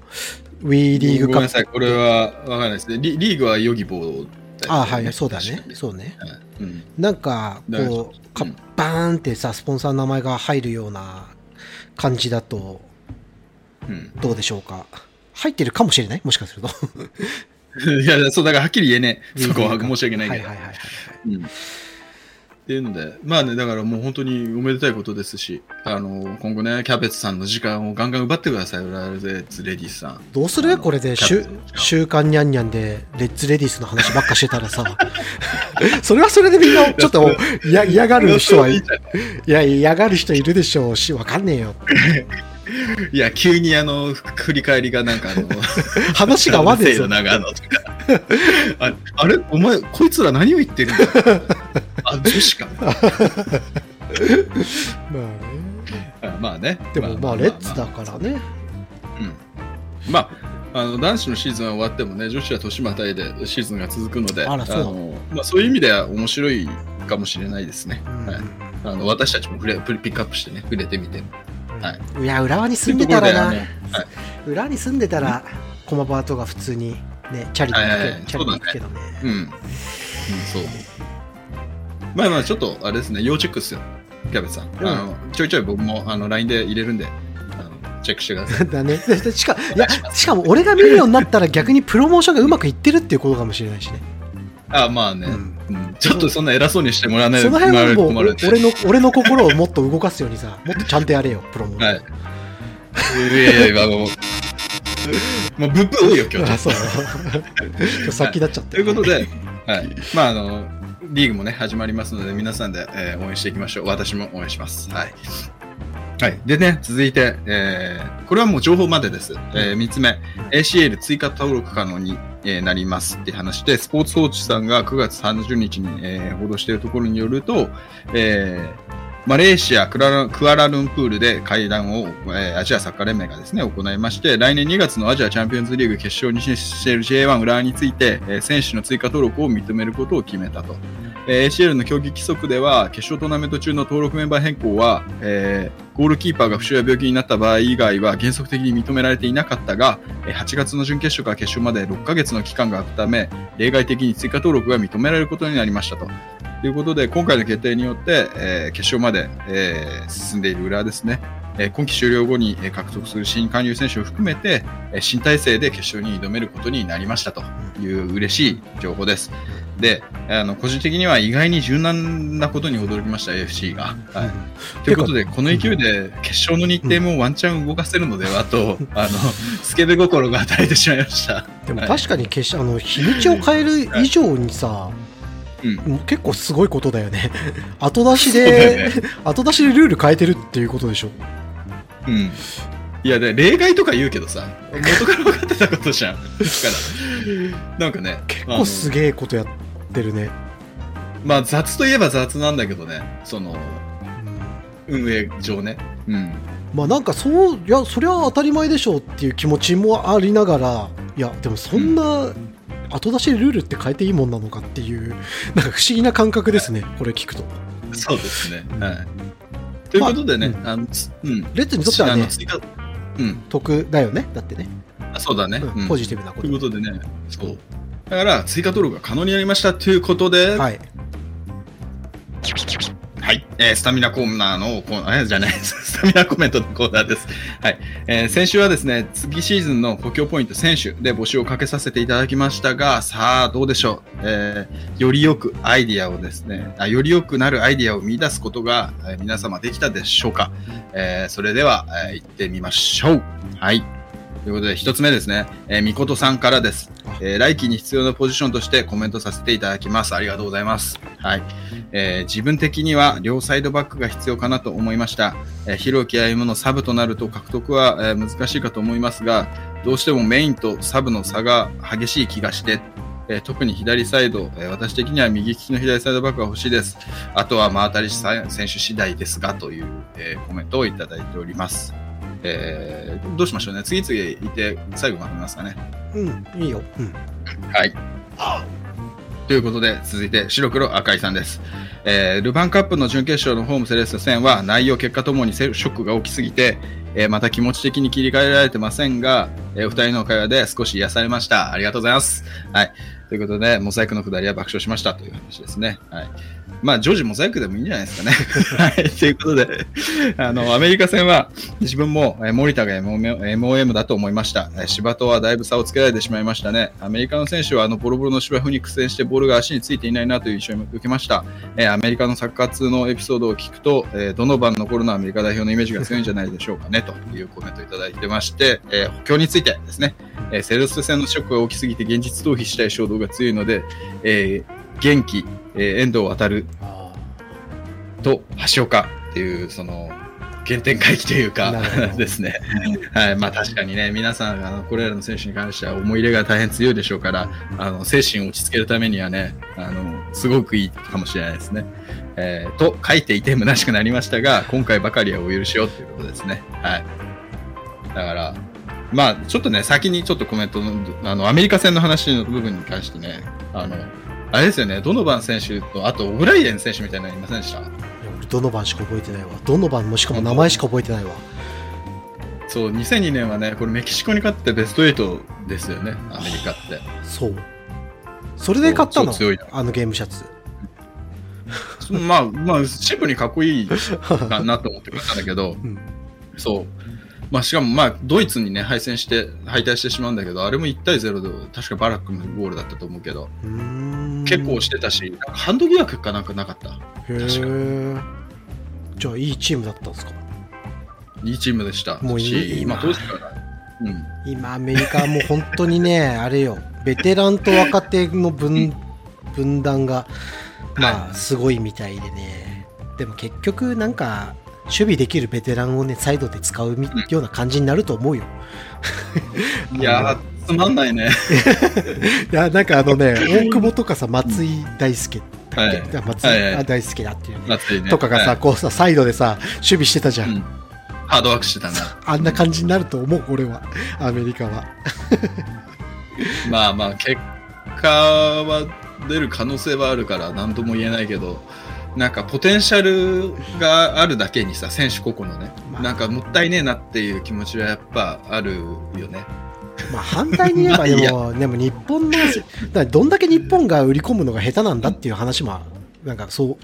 WE リーグカップ。ごめんなさい、これはわかんないですね。リリーグはヨギボーねあーはい、そうだねそうね。なんか、こう、かうんバーンってさ、スポンサーの名前が入るような感じだと、うんどうでしょうか？入ってるかもしれない？もしかすると。いや、そう、だからはっきり言えねえ。そこは申し訳ないけど。はいはいはいはい。うんっていうので、まあね、だからもう本当におめでたいことですし、あの、今後ね、キャベツさんの時間をガンガン奪ってください、浦和レッズレディースさん。どうする？これで、週週刊ニャンニャンで、レッツレディースの話ばっかしてたらさ、それはそれでみんな、ちょっとや嫌がる人はいいや、嫌がる人いるでしょうし、わかんねえよ。いや、急にあの、振り返りがなんかあの、話が合わねえぞせいの。長野とか。ああれ？お前、こいつら何を言ってるんだ？あ、女子か。まあね。あまあね。でもまあ、レッツだからね。うん。まあ、あの男子のシーズンは終わってもね、女子は年またいでシーズンが続くので、あらそうの？まあ、そういう意味では面白いかもしれないですね。うんはい、あの私たちも触れピックアップしてね、触れてみて。はいいや、浦和に住んでたらなというところであのはい。浦和に住んでたら、駒場とか普通に、ね、チャリで行はいはいはいくチャリで行くけどね。うん。うん、そう。まあまあ、ちょっとあれですね、要チェックですよ、キャベツさん。うんあのちょいちょい僕もあの LINE で入れるんで、チェックしてください。だね。しかいやしかも俺が見るようになったら逆にプロモーションがうまくいってるっていうことかもしれないしね。あまあね、うんうんちょっとそんな偉そうにしてもらわないその辺はもう俺の俺の心をもっと動かすようにさ、もっとちゃんとやれよ、プロモ。はい。いやいや、あの、もう、ブッブ多いよ、今日。あそう 今日先立っちゃってということで、はい。まあ、あの、リーグもね、始まりますので、皆さんで、えー応援していきましょう。私も応援します。はい。はい。でね、続いて、えー、これはもう情報までです。えー、3つ目、ACL 追加登録可能に、えーなりますって話で、スポーツ報知さんが9月30日に、えー報道しているところによると、えーマレーシアクラクアラルンプールで会談を、えーアジアサッカー連盟がですね、行いまして、来年2月のアジアチャンピオンズリーグ決勝に進出している J1 浦和について、えー選手の追加登録を認めることを決めたと。えー ACL の競技規則では、決勝トーナメント中の登録メンバー変更は、えーゴールキーパーが負傷や病気になった場合以外は原則的に認められていなかったが、8月の準決勝から決勝まで6ヶ月の期間が空くため、例外的に追加登録が認められることになりましたと。ということで、今回の決定によって、えー決勝まで、えー進んでいる浦和ですね。えー今季終了後にえー獲得する新加入選手を含めて、えー新体制で決勝に挑めることになりましたという嬉しい情報です。で、あの個人的には意外に柔軟なことに驚きました、AFC が。はい、ということで、この勢いで決勝の日程もワンチャン動かせるのではと、あのスケベ心が与えてしまいました。はいでも確かに決しあの日にちを変える以上にさ、うんもう結構すごいことだよね後出しで、よね後出しでルール変えてるっていうことでしょうん。いや、で、例外とか言うけどさ、元から分かってたことじゃん。だから、なんかね、結構すげえことやってるね、まあ雑といえば雑なんだけどね、その、うん運営上ね。うん。まあなんかそういやそれは当たり前でしょうっていう気持ちもありながらいやでもそんな後出しでルールって変えていいもんなのかっていうなんか不思議な感覚ですねこれ聞くとそうですね。はい。ということでね、まあの、つうん。レッツにとってはねうん。得だよねだってね、あそうだね。うんうんポジティブなこということでね、そう。だから、追加登録が可能になりましたということで、はい。はいえースタミナコーナーのコーナー、じゃない、スタミナコメントのコーナーです。はい。えー先週はですね、次シーズンの補強ポイント選手で募集をかけさせていただきましたが、さあ、どうでしょう。えーよりよくアイディアをですねあ、より良くなるアイディアを見出すことが、えー皆様できたでしょうか。えーそれでは、えー行ってみましょう。はい。ということで、一つ目ですね、えー、みことさんからです。えー来季に必要なポジションとしてコメントさせていただきます。ありがとうございます。はい。えー自分的には両サイドバックが必要かなと思いました。えー、ひろきあゆむのサブとなると獲得は、えー難しいかと思いますが、どうしてもメインとサブの差が激しい気がして、えー特に左サイド、えー私的には右利きの左サイドバックが欲しいです。あとは真当たり選手次第ですが、という、えーコメントをいただいております。えーどうしましょうね。次々いて、最後まとめますかね。うんいいよ、うん、はい。ということで、続いて、白黒赤井さんです。えールヴァンカップの準決勝のホームセレッソ戦は、内容、結果ともにショックが大きすぎて、えーまた気持ち的に切り替えられてませんが、えーお二人の会話で少し癒されました。ありがとうございます。はい。ということで、モザイクのくだりは爆笑しましたという話ですね。はい。まあ、常時モザイクでもいいんじゃないですかね。はい。ということで、あの、アメリカ戦は、自分も、森田が MOM だと思いました。芝とはだいぶ差をつけられてしまいましたね。アメリカの選手は、あの、ボロボロの芝生に苦戦してボールが足についていないなという印象を受けました。えアメリカのサッカー通のエピソードを聞くと、えどの番の頃のアメリカ代表のイメージが強いんじゃないでしょうかね、というコメントをいただいてまして、え補強についてですね、えセレッソ戦のショックが大きすぎて現実逃避したい衝動が強いので、えー元気、えー遠藤航あと橋岡っていう、その、原点回帰というか ですね。はい。まあ確かにね、皆さん、あの、これらの選手に関しては思い入れが大変強いでしょうから、あの、精神を落ち着けるためにはね、あの、すごくいいかもしれないですね。えーと書いていて虚しくなりましたが、今回ばかりはお許しをということですね。はい。だから、まあ、ちょっとね、先にちょっとコメントの、あの、アメリカ戦の話の部分に関してね、あの、あれですよね、ドノバン選手と、あと、オブライエン選手みたいなのいませんでした？俺どの番しか覚えてないわ。どの番もしかも名前しか覚えてないわ。そう、2002年はね、これメキシコに勝ってベスト8ですよね、アメリカって。そう。それで買ったの？あのゲームシャツ。まあ、まあ、シンプルにかっこいいかなと思って買ったんだけど、うん。そう。まあ、しかも、まあ、ドイツにね、敗戦して、敗退してしまうんだけど、あれも1対0で、確かバラックのゴールだったと思うけど、結構してたし、ハンド疑惑かなんかなかった。へえじゃあいいチームだったんですか？いいチームでした。もういいし今まあ、当時から。うん。今アメリカはもう本当にね あれよベテランと若手の分 分断がまあすごいみたいでねでも結局なんか守備できるベテランをね、サイドで使うみような感じになると思うよ。いやー、つまんないね。いや、なんかあのね、大久保とかさ、松井大輔だっけ、はい松井、はいはいあ大輔だっていうね。ね。とかがさ、はいこうさ、サイドでさ、守備してたじゃん。うんハードワークしてたな。あんな感じになると思う、俺は。アメリカは。まあまあ、結果は出る可能性はあるから何とも言えないけど、なんかポテンシャルがあるだけにさ、選手個々のね、まあ。なんかもったいねえなっていう気持ちはやっぱあるよね。まあ反対に言えば、でも、でも日本の、だどんだけ日本が売り込むのが下手なんだっていう話も、なんかそう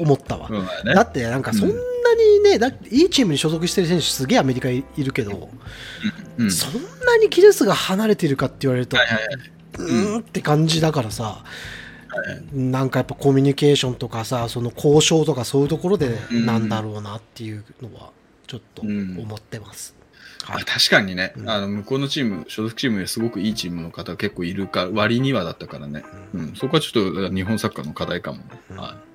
思ったわ。だってなんかそんなにね、だいいチームに所属してる選手すげえアメリカいいるけど、うん。そんなに技術が離れてるかって言われると、はいはいはい。うーんって感じだからさ、なんかやっぱコミュニケーションとかさ、その交渉とかそういうところでうん。なんだろうなっていうのは、ちょっとうん。思ってます。あはい。確かにね、うん。あの向こうのチーム、所属チームですごくいいチームの方結構いるか割にはだったからね、うん、そこはちょっと日本サッカーの課題かも。ね。うん。はい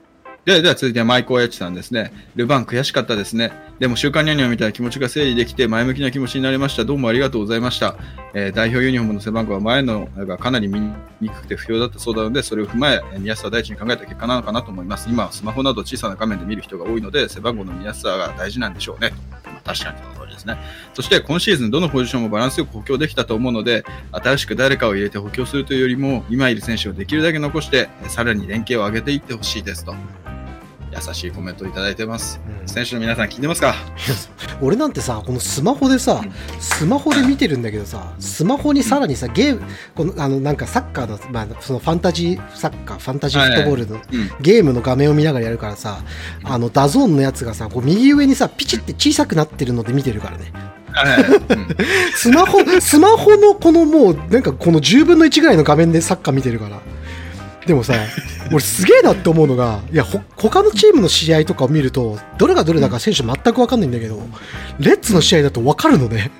ででは続いてはマイコーエッチさんですね。ルヴァン悔しかったですね。でも週刊ニャニャみたいな気持ちが整理できて前向きな気持ちになりました。どうもありがとうございました。えー代表ユニフォームの背番号は前のがかなり見にくくて不評だったそうなので、それを踏まえ、えー見やすさ第一に考えた結果なのかなと思います。今はスマホなど小さな画面で見る人が多いので、背番号の見やすさが大事なんでしょうね。確かにその通りですね。そして今シーズンどのポジションもバランスよく補強できたと思うので、新しく誰かを入れて補強するというよりも、今いる選手をできるだけ残して、さらに連携を上げていってほしいですと。優しいコメントをいただいてます。うん選手の皆さん聞いてますか？俺なんてさ、このスマホでさうん、スマホで見てるんだけどさ、スマホにさらにさ、ゲーム、このあのなんかサッカーの、まあ、そのファンタジーサッカー、ファンタジーフットボールのうん。ゲームの画面を見ながらやるからさ、あの DAZN のやつがさ、こう右上にさ、ピチって小さくなってるので見てるからね。スマホ、スマホのこのもう、なんかこの10分の1ぐらいの画面でサッカー見てるから。でもさ、俺すげえなって思うのが、いや、ほ、他のチームの試合とかを見ると、どれがどれだか選手全くわかんないんだけど、レッツの試合だとわかるのね。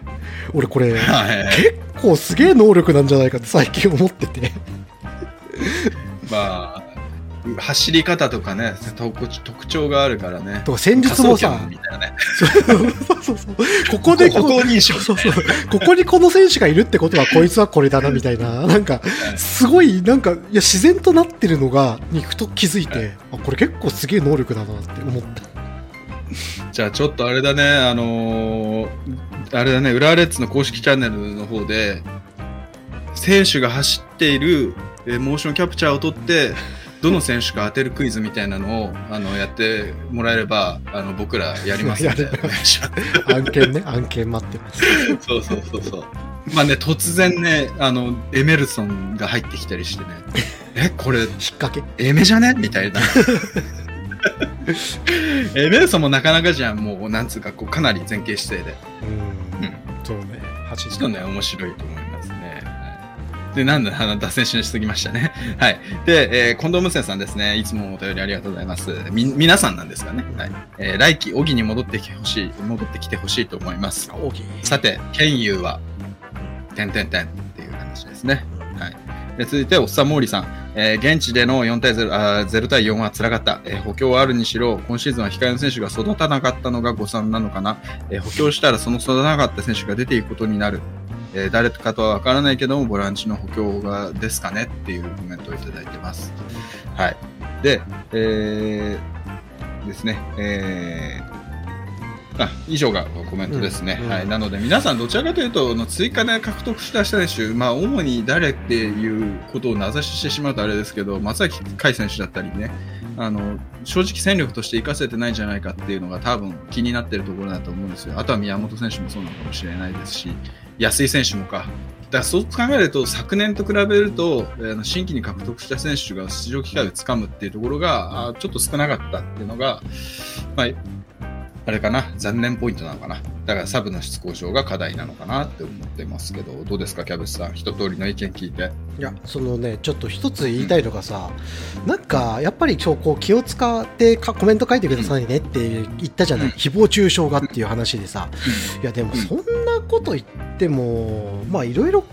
俺これ。結構すげえ能力なんじゃないかって最近思ってて。まあ、走り方とかね、特特徴があるからね。とか戦術もさね。そうそうそう。ここでこ歩行認証そうそう。ここにこの選手がいるってことは、こいつはこれだな、みたいな。なんか、すごい、なんか、いや、自然となってるのが、にふと気づいて、あ、これ結構すげえ能力だなって思った。じゃあちょっとあれだね、あのーあれだね、浦和レッズの公式チャンネルの方で、選手が走っているえーモーションキャプチャーを取って、どの選手か当てるクイズみたいなのをあのやってもらえれば、あの僕らやりますので 案件ね、案件待ってます。そうそうそうそう。まあね、突然ね、あの、エメルソンが入ってきたりしてね、え、これ、引っ掛け。エメじゃね？みたいな。エメルソンもなかなかじゃん、もう、なんつうか、こう、かなり前傾姿勢で。うんうん。そうね。走っとね、面白いと思いますで、なんで、あの、脱線しすぎましたね。はい。で、えー近藤無線さんですね。いつもお便りありがとうございます。み、皆さんなんですかね。はい。えー来季、小木に戻ってきてほしい、戻ってきてほしいと思います。さて、ケンユーは、てんてんてんっていう話ですね。はい。で続いて、おっさんモーリーさん。えー現地での4対0、あー0対4は辛かった。えー補強はあるにしろ、今シーズンは控えの選手が育たなかったのが誤算なのかな。えー補強したらその育たなかった選手が出ていくことになる。えー誰かとはわからないけども、ボランチの補強がですかねっていうコメントをいただいてます。はい。で、えーですね、えーあ以上がコメントですね。うんうんはい。なので、皆さん、どちらかというと、あの追加で獲得した選手、まあ、主に誰っていうことを名指ししてしまうとあれですけど、松崎海選手だったりね、あの、正直戦力として活かせてないんじゃないかっていうのが多分気になってるところだと思うんですよ。あとは宮本選手もそうなのかもしれないですし、安井選手もか。だそう考えると、昨年と比べると、新規に獲得した選手が出場機会をつかむっていうところが、ちょっと少なかったっていうのが、まあ、あれかな、残念ポイントなのかな。だからサブの質向上が課題なのかなって思ってますけど、どうですか、キャベツさん。一通りの意見聞いて。いや、そのね、ちょっと一つ言いたいのがさ、なんか、やっぱり今日こう気を使ってかコメント書いてくださいねって言ったじゃない、うん誹謗中傷がっていう話でさ、いや、でもうんそんなこと言っても、まあいろいろ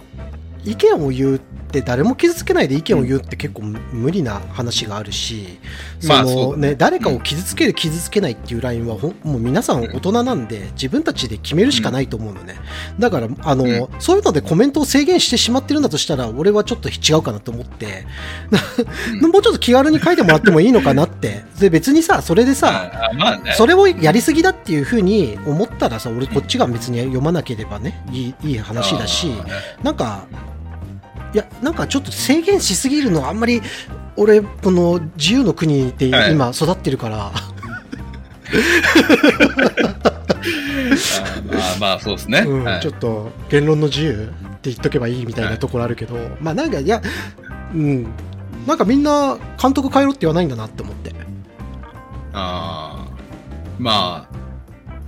意見を言うって誰も傷つけないで意見を言うって結構無理な話があるし、まあそのね。ね、誰かを傷つける、傷つけないっていうラインはもう皆さん大人なんで自分たちで決めるしかないと思うのね。だから、あの、うん。そういうのでコメントを制限してしまってるんだとしたら、俺はちょっと違うかなと思って、うん。もうちょっと気軽に書いてもらってもいいのかなって。で、別にさ、それでさ、あまあね。それをやりすぎだっていうふうに思ったらさ、俺こっちが別に読まなければね、いいいい話だし、なんか、いや、なんかちょっと制限しすぎるのはあんまり、俺、この自由の国ではい。今育ってるから、あまあまあ、そうですね。うんはい。ちょっと言論の自由って言っとけばいいみたいなところあるけど、まあなんか、いや、うん、なんかみんな監督変えろって言わないんだなって思って。あーまあ、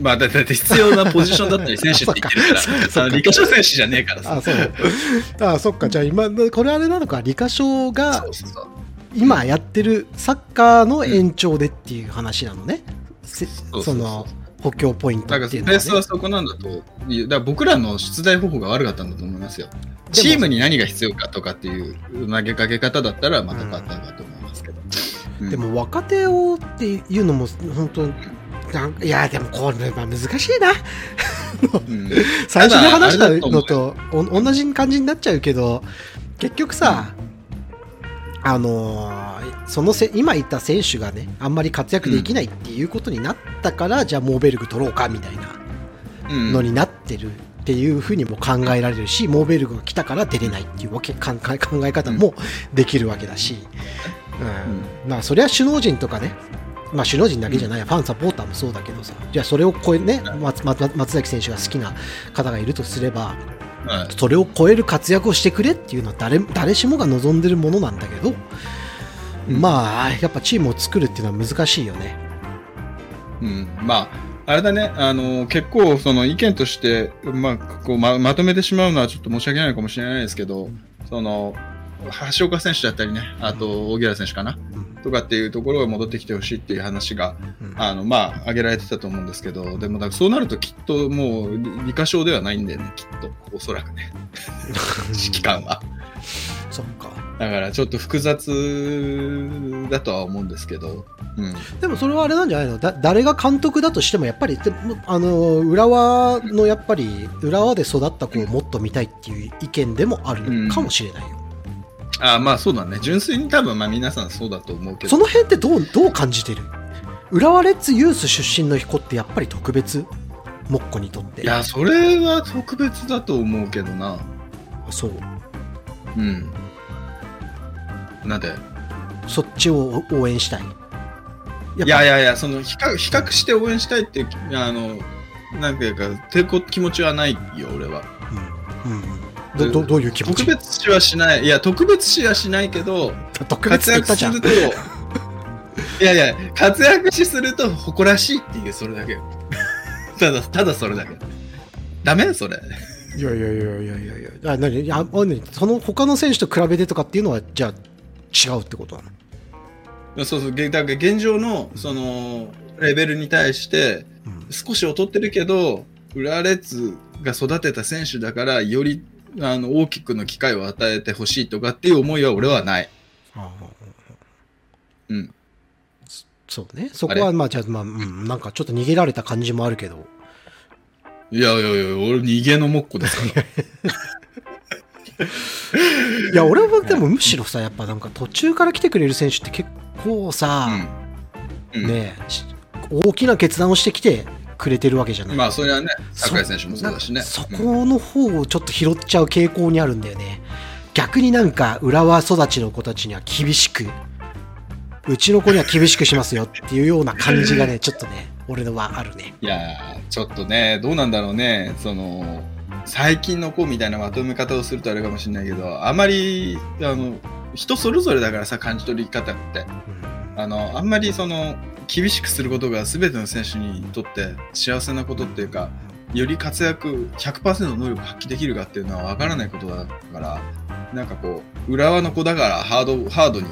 まあ、だだって必要なポジションだったり、選手って言ってるかから、理科書選手じゃねえからさ。あ、そう。あ、そっか。じゃあ今、これあれなのか、理科省が今やってるサッカーの延長でっていう話なのね。せその補強ポイントだからっていうのは、ね。ベースはそこなんだとだから僕らの出題方法が悪かったんだと思いますよ。チームに何が必要かとかっていう投げかけ方だったらまた変わったかと思いますけど。うんでも若手をっていうのも本当なんいやでもこれは難しいな。うん。最初に話したのとお同じ感じになっちゃうけど結局さ、あのーそのせ今言った選手がねあんまり活躍できないっていうことになったから、じゃあモーベルグ取ろうかみたいなうん。のになってるっていうふうにも考えられるし、モーベルグが来たから出れないっていうわけ考え考え方もできるわけだし、うん。まあそれは首脳陣とかね、まあ、首脳陣だけじゃない、ファンサポーターもそうだけどさ、じゃあそれを超えね、松松松崎選手が好きな方がいるとすれば、はい。それを超える活躍をしてくれっていうのは誰誰しもが望んでるものなんだけど、うん。まあやっぱチームを作るっていうのは難しいよね。うん、まあ、あれだね、あの、結構、その意見として、まあ、こうま、まとめてしまうのはちょっと申し訳ないかもしれないですけど、その、橋岡選手だったりね、あと、荻原選手かな、うん。とかっていうところが戻ってきてほしいっていう話が、うん。あの、まあ、挙げられてたと思うんですけど、でも、だからそうなるときっともう、理理科賞ではないんだよね、きっと。おそらくね、指揮官は。そっか。だから、ちょっと複雑だとは思うんですけど、うん。でもそれはあれなんじゃないの？だ誰が監督だとしてもやっぱりあの浦和のやっぱり浦和で育った子をもっと見たいっていう意見でもあるのかもしれないよ、あまあそうだね。純粋に多分まあ皆さんそうだと思うけど。その辺ってどうどう感じてる？浦和レッズユース出身の子ってやっぱり特別？モッコにとっていや、それは特別だと思うけどな。そううん。なんで？そっちを応援したい？いやいやいや、その比較、比較して応援したいっていう、あの、なんていうか、てこ気持ちはないよ、俺は。うんうんうんどどどういう気持ち？特別視はしない。いや、特別視はしないけど、特別活ったじゃん。躍すると、いやいや、活躍しすると誇らしいっていう、それだけよ。ただ、ただそれだけ。ダメそれ。いやいやいやいやいやいや。あ何？いやあ何？その他の選手と比べてとかっていうのはじゃあ違うってことなの？そうそう、げだから現状の、その、レベルに対して、うん。少し劣ってるけど、浦和レッズが育てた選手だから、よりあの大きくの機会を与えてほしいとかっていう思いは俺はない。うん。そうね。そこは、まあ、じゃあ、まあ、うん、なんかちょっと逃げられた感じもあるけど。いやいやいや、俺逃げのもっこですから。いや、俺はでもむしろさ、やっぱなんか途中から来てくれる選手って結構さ、うん。うん、ね大きな決断をしてきてくれてるわけじゃない。まあ、それはね、桜井選手もそうだしね。そそこの方をちょっと拾っちゃう傾向にあるんだよね。逆になんか浦和育ちの子たちには厳しく、うちの子には厳しくしますよっていうような感じがね、ちょっとね、俺のはあるね。いやーちょっとね、どうなんだろうね、その、最近の子みたいなまとめ方をするとあれかもしれないけど、あまり、あの、人それぞれだからさ、感じ取り方って。うんあの、あんまりその、厳しくすることが全ての選手にとって幸せなことっていうか、より活躍、100%の能力を発揮できるかっていうのは分からないことだから、なんかこう、浦和の子だからハード、ハードに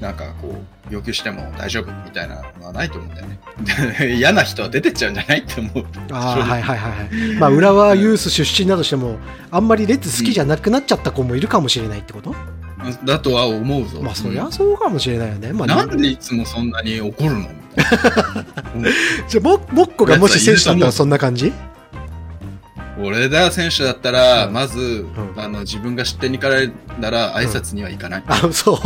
なんかこう、要求しても大丈夫みたいなのはないと思うんだよね。嫌な人は出てっちゃうんじゃないって思う。ああ、はいはいはい。まあ、浦和ユース出身だとしても、あんまりレッズ好きじゃなくなっちゃった子もいるかもしれないってこと、だとは思うぞ。まあ、そりゃそうかもしれないよね。まあ、なんでいつもそんなに怒るの？みたいなじゃあ、ももっこがもし選手だったらそんな感じ？俺だ選手だったら、うんまず、んあの自分が失点に行かれたら挨拶には行かない。あ、そう。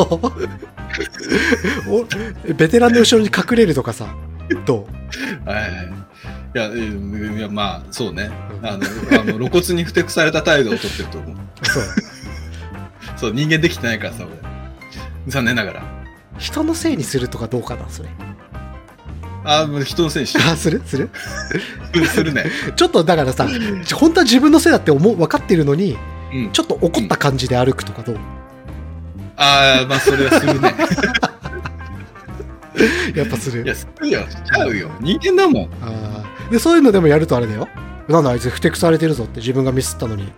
おベテランの後ろに隠れるとかさ、どはいいや、うんいやまあ、そうね。うんあの、あの露骨にふてくされた態度をとってると思う。うそう。そう、人間できてないからさ、俺。残念ながら。人のせいにするとかどうかな、それ。あ、もう人のせいにしあ、する？する？するね。ちょっとだからさ、本当は自分のせいだって思う分かってるのに、うん。ちょっと怒った感じで歩くとかどう？ああ、まあ、それはするね。やっぱする？いや、するよ。しちゃうよ。人間だもん。あーでそういうのでもやるとあれだよなんだあいつふてくされてるぞって自分がミスったのに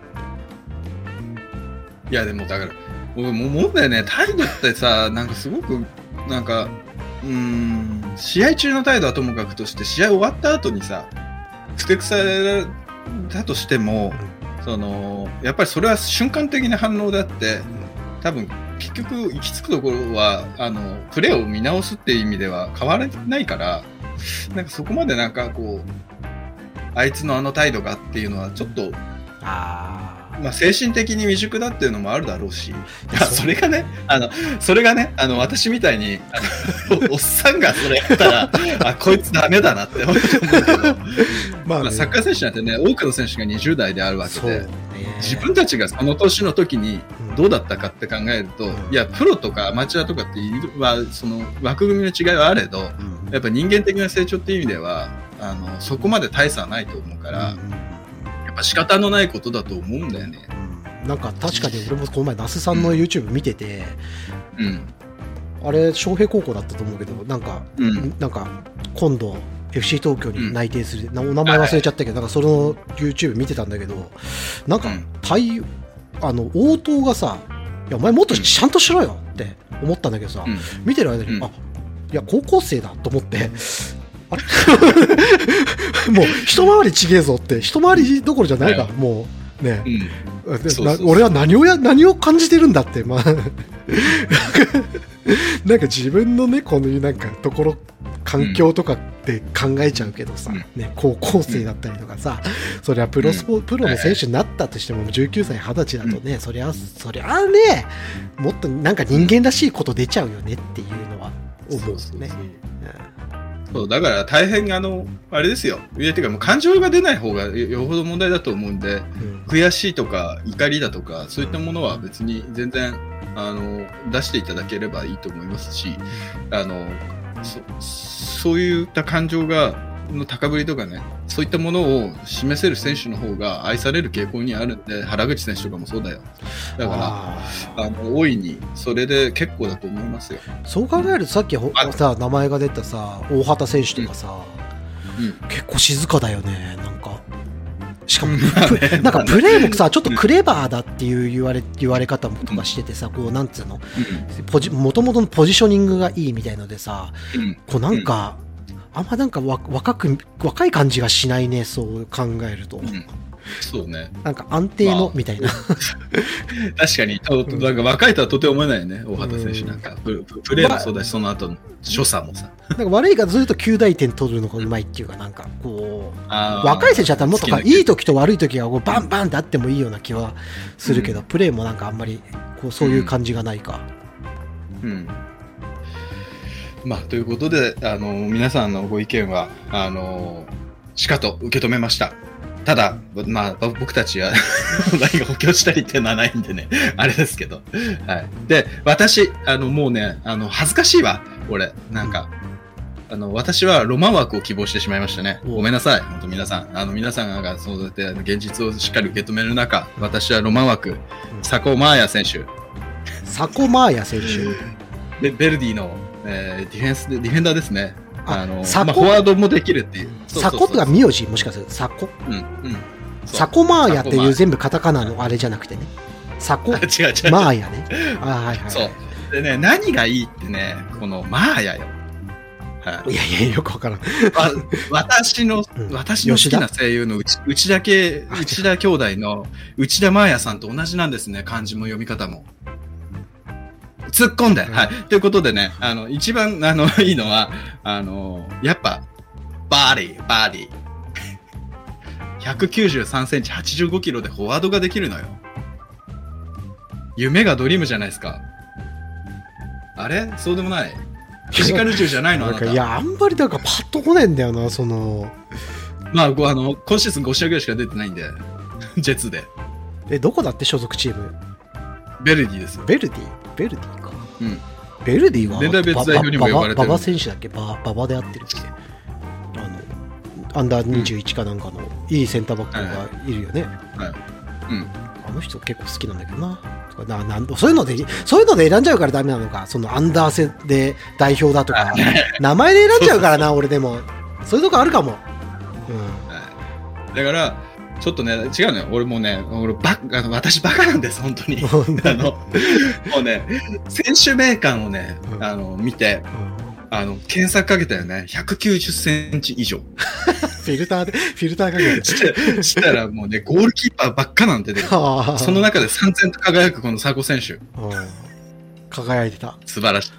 いや、でもだから、俺も思うんだよね。態度ってさ、なんかすごく、なんか、うん、試合中の態度はともかくとして、試合終わった後にさ、ふてくされたとしても、その、やっぱりそれは瞬間的な反応であって、多分、結局行き着くところは、あの、プレーを見直すっていう意味では変わらないから、なんかそこまでなんかこう、あいつのあの態度がっていうのはちょっとあまあ、精神的に未熟だっていうのもあるだろうし、いやそれがね、あの、それがね、あの、私みたいに、おっさんがそれやったら、あ、こいつダメだなって思うけど、まあ、まあ、ね、サッカー選手なんてね、多くの選手が20代であるわけで、ね。自分たちがその年の時にうん。どうだったかって考えると、うん。いや、プロとかアマチュアとかっては、その枠組みの違いはあれど、うん。やっぱ人間的な成長っていう意味では、あの、そこまで大差はないと思うから、やうんぱ仕方のないことだと思うんだよね。うん。なんか確かに俺もこの前那須さんの YouTube 見てて、うん。あれ昌平高校だったと思うけどなんか、うん。なんか今度 FC 東京に内定する、なお名前忘れちゃったけど、なんかそれの YouTube 見てたんだけどなんかうん。対あの応答がさいやお前もっとちゃんとしろよって思ったんだけどさ、うん。見てる間に、うん。あいや高校生だと思って もう一回りちげえぞって一回りどころじゃないかもうね。俺は何をや何を感じてるんだって、まあ、なんか自分のねこのなんかところ環境とかって考えちゃうけどさ、うん。ね、高校生だったりとかさ、そりゃプロスポ、プロの選手になったとしても19歳20歳だとね、そりゃそりゃねもっとなんか人間らしいこと出ちゃうよねっていうのは思うね。そうだから大変あのあれですよ。いやてかもう感情が出ない方がよよほど問題だと思うんでうん。悔しいとか怒りだとかそういったものは別に全然あの出していただければいいと思いますしあのそそういった感情がの高ぶりとかねそういったものを示せる選手の方が愛される傾向にあるんで原口選手とかもそうだよ。だからああの大いにそれで結構だと思いますよ、ーそう考えるとさっきさ名前が出たさ大畑選手とかさ、うん、結構静かだよねなんか。しかも、なんかプレーもさちょっとクレバーだっていう言われ言われ方もとかしててさこうなんつうのポジ元々のポジショニングがいいみたいのでさうん。うんこうなんか、あんまなんかわ若く若い感じがしないねそう考えると、うん。そうね。なんか安定の、まあ。みたいな。確かに、となんか若いとはとても思えないよね、大畑選手なんか。プププレーもそうだし、その後の所作もさ。なんか悪いからずっと9大点取るのがうまいっていうかなんかこう若い選手だったらもっとかいい時と悪い時がこうバンバンってあってもいいような気はするけど、プレーもなんかあんまりこうそういう感じがないか、うん。まあ、ということで、あの、皆さんのご意見は、あの、しかと受け止めました。ただ、まあ、僕たちは 何か補強したりっていうのはないんでね、あれですけど。はい。で、私、あの、もうね、あの、恥ずかしいわ、俺。なんか、あの、私はロマン枠を希望してしまいましたね。おごめんなさい、本当皆さん。あの、皆さんがそうやって現実をしっかり受け止める中、私はロマン枠、サコ・マーヤ選手、サコマーヤ選手ベベルディの、えーディフェンスで、ディフェンダーですね。ああの、まあ、フォワードもできるっていう。サコとか名字もしかするサコ？うん、うん。サコマーヤっていう全部カタカナのあれじゃなくてねサコ？違う違う。マーヤね あはいはいそう。でね、何がいいってね、このマーヤよ。はいいやいや、よくわからん。わ私の、うん私の好きな声優の内内田家、内田姉弟の内田真礼さんと同じなんですね、漢字も読み方も。突っ込んで、うんはい。ということでね、あの、一番、あの、いいのは、あの、やっぱ、バーリー、バーリー。193センチ、85キロでフォワードができるのよ。夢がドリームじゃないですか。あれ？そうでもないフィジカル銃じゃないの？いや、あんまりなんかパッと来ねえんだよな、その、まあ、ごあの、今シーズン5試合ぐらいしか出てないんで、ジェッツで。え、どこだって所属チーム？ベルディですよ。ベルディ？ベルディか。うん。ベルディは年代別代表にも呼ばれてるババババ選手だっけ？バババで合ってるっけ？あの、アンダー21かなんかのいいセンターバックがいるよね。はい。うん。あの人結構好きなんだけどな。ななんそういうので、そういうので選んじゃうからダメなのか。そのアンダー戦で代表だとか。名前で選んじゃうからな、俺でも。そういうとこあるかも。だから、ちょっとね、違うのよ。俺もうね、俺バカ、あの私バカなんです、本当に。うん。あの、もうね、選手名鑑をねう、んあの、見て、あの、検索かけたよね。190センチ以上。フィルターで、フィルターかけて。してしたらもうね、ゴールキーパーばっかなんて出てくる。はあその中で三千と輝くこの佐古選手。うん輝いてた。素晴らしい。